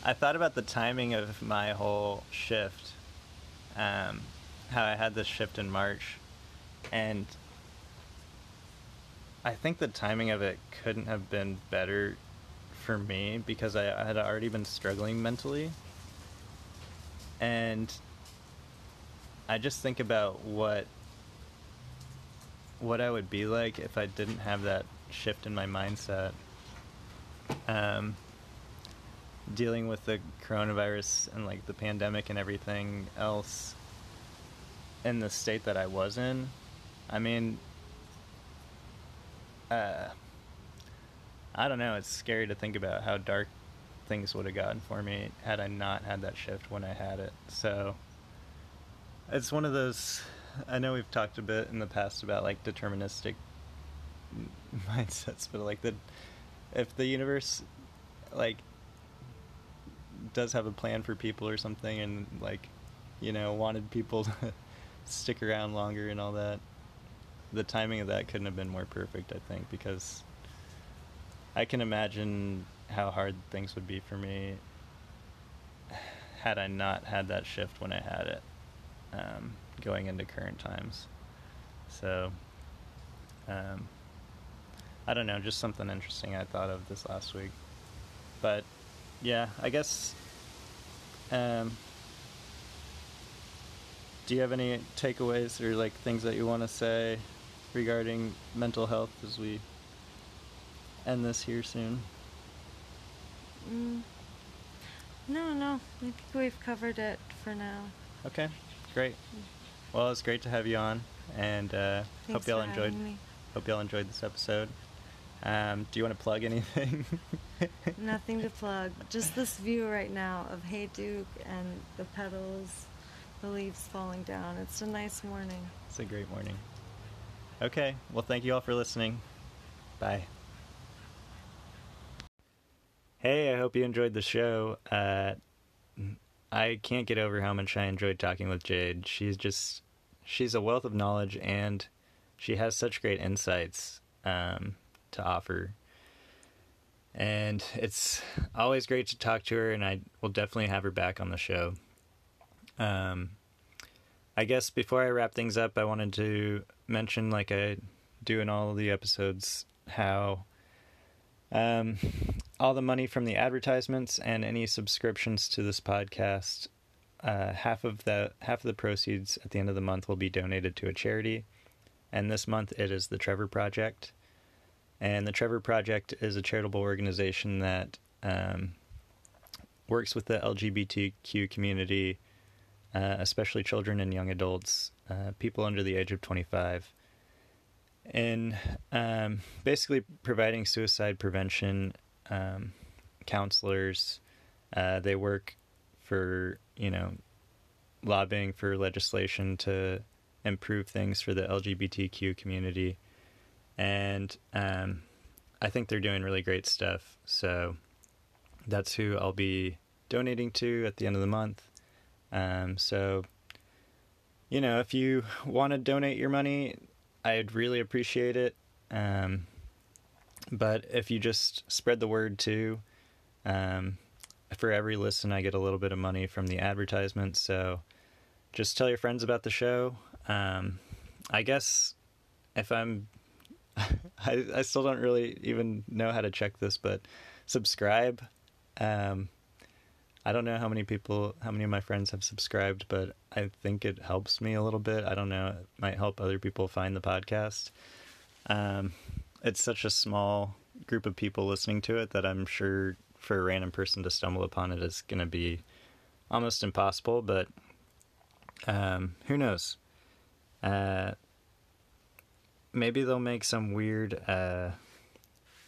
I thought about the timing of my whole shift um, how I had this shift in March, and I think the timing of it couldn't have been better for me because I, I had already been struggling mentally, and I just think about what what I would be like if I didn't have that shift in my mindset. Um, dealing with the coronavirus and like the pandemic and everything else in the state that I was in, I mean, uh, I don't know. It's scary to think about how dark things would have gotten for me had I not had that shift when I had it. So it's one of those. I know we've talked a bit in the past about like deterministic (laughs) mindsets, but like the if the universe like does have a plan for people or something, and like, you know, wanted people (laughs) to stick around longer and all that. The timing of that couldn't have been more perfect, I think, because I can imagine how hard things would be for me had I not had that shift when I had it, um, going into current times. So, um, I don't know, just something interesting I thought of this last week. But yeah, I guess. Um, do you have any takeaways or like things that you want to say regarding mental health as we end this here soon? Mm. No, no. I think we've covered it for now. Okay, great. Well, it's great to have you on, and uh, hope y'all enjoyed. Me. Hope y'all enjoyed this episode. Um, do you want to plug anything? (laughs) Nothing to plug. Just this view right now of Hayduke and the petals, the leaves falling down. It's a nice morning. It's a great morning. Okay. Well, thank you all for listening. Bye. Hey, I hope you enjoyed the show. Uh, I can't get over how much I enjoyed talking with Jade. She's just, she's a wealth of knowledge and she has such great insights. Um, to offer. And it's always great to talk to her, and I will definitely have her back on the show. Um, I guess before I wrap things up, I wanted to mention, like I do in all of the episodes, how um, all the money from the advertisements and any subscriptions to this podcast, uh, half of the half of the proceeds at the end of the month will be donated to a charity. And this month it is the Trevor Project. And the Trevor Project is a charitable organization that um, works with the LGBTQ community, uh, especially children and young adults, uh, people under the age of 25, in um, basically providing suicide prevention um, counselors. Uh, they work for, you know, lobbying for legislation to improve things for the LGBTQ community and um, I think they're doing really great stuff. So that's who I'll be donating to at the end of the month. Um, so, you know, if you want to donate your money, I'd really appreciate it. Um, but if you just spread the word too, um, for every listen, I get a little bit of money from the advertisement. So just tell your friends about the show. Um, I guess if I'm, (laughs) I, I still don't really even know how to check this, but subscribe. Um, I don't know how many people, how many of my friends have subscribed, but I think it helps me a little bit. I don't know. It might help other people find the podcast. Um, it's such a small group of people listening to it that I'm sure for a random person to stumble upon it is going to be almost impossible, but um, who knows? Uh, maybe they'll make some weird uh,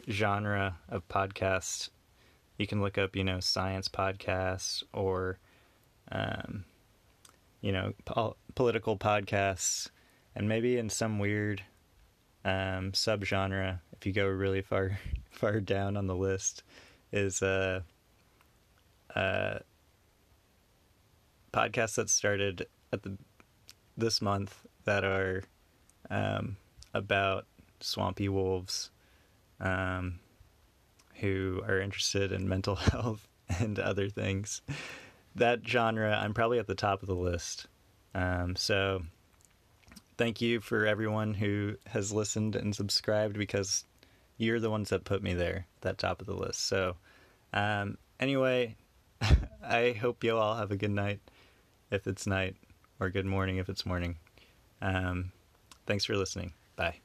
genre of podcast you can look up, you know, science podcasts or, um, you know, pol- political podcasts, and maybe in some weird um, subgenre, if you go really far (laughs) far down on the list, is uh, uh, that started at the this month that are um, about swampy wolves. Um, who are interested in mental (laughs) health and other things. That genre, I'm probably at the top of the list. Um, so, thank you for everyone who has listened and subscribed because you're the ones that put me there, that top of the list. So, um, anyway, (laughs) I hope you all have a good night if it's night, or good morning if it's morning. Um, thanks for listening. Bye.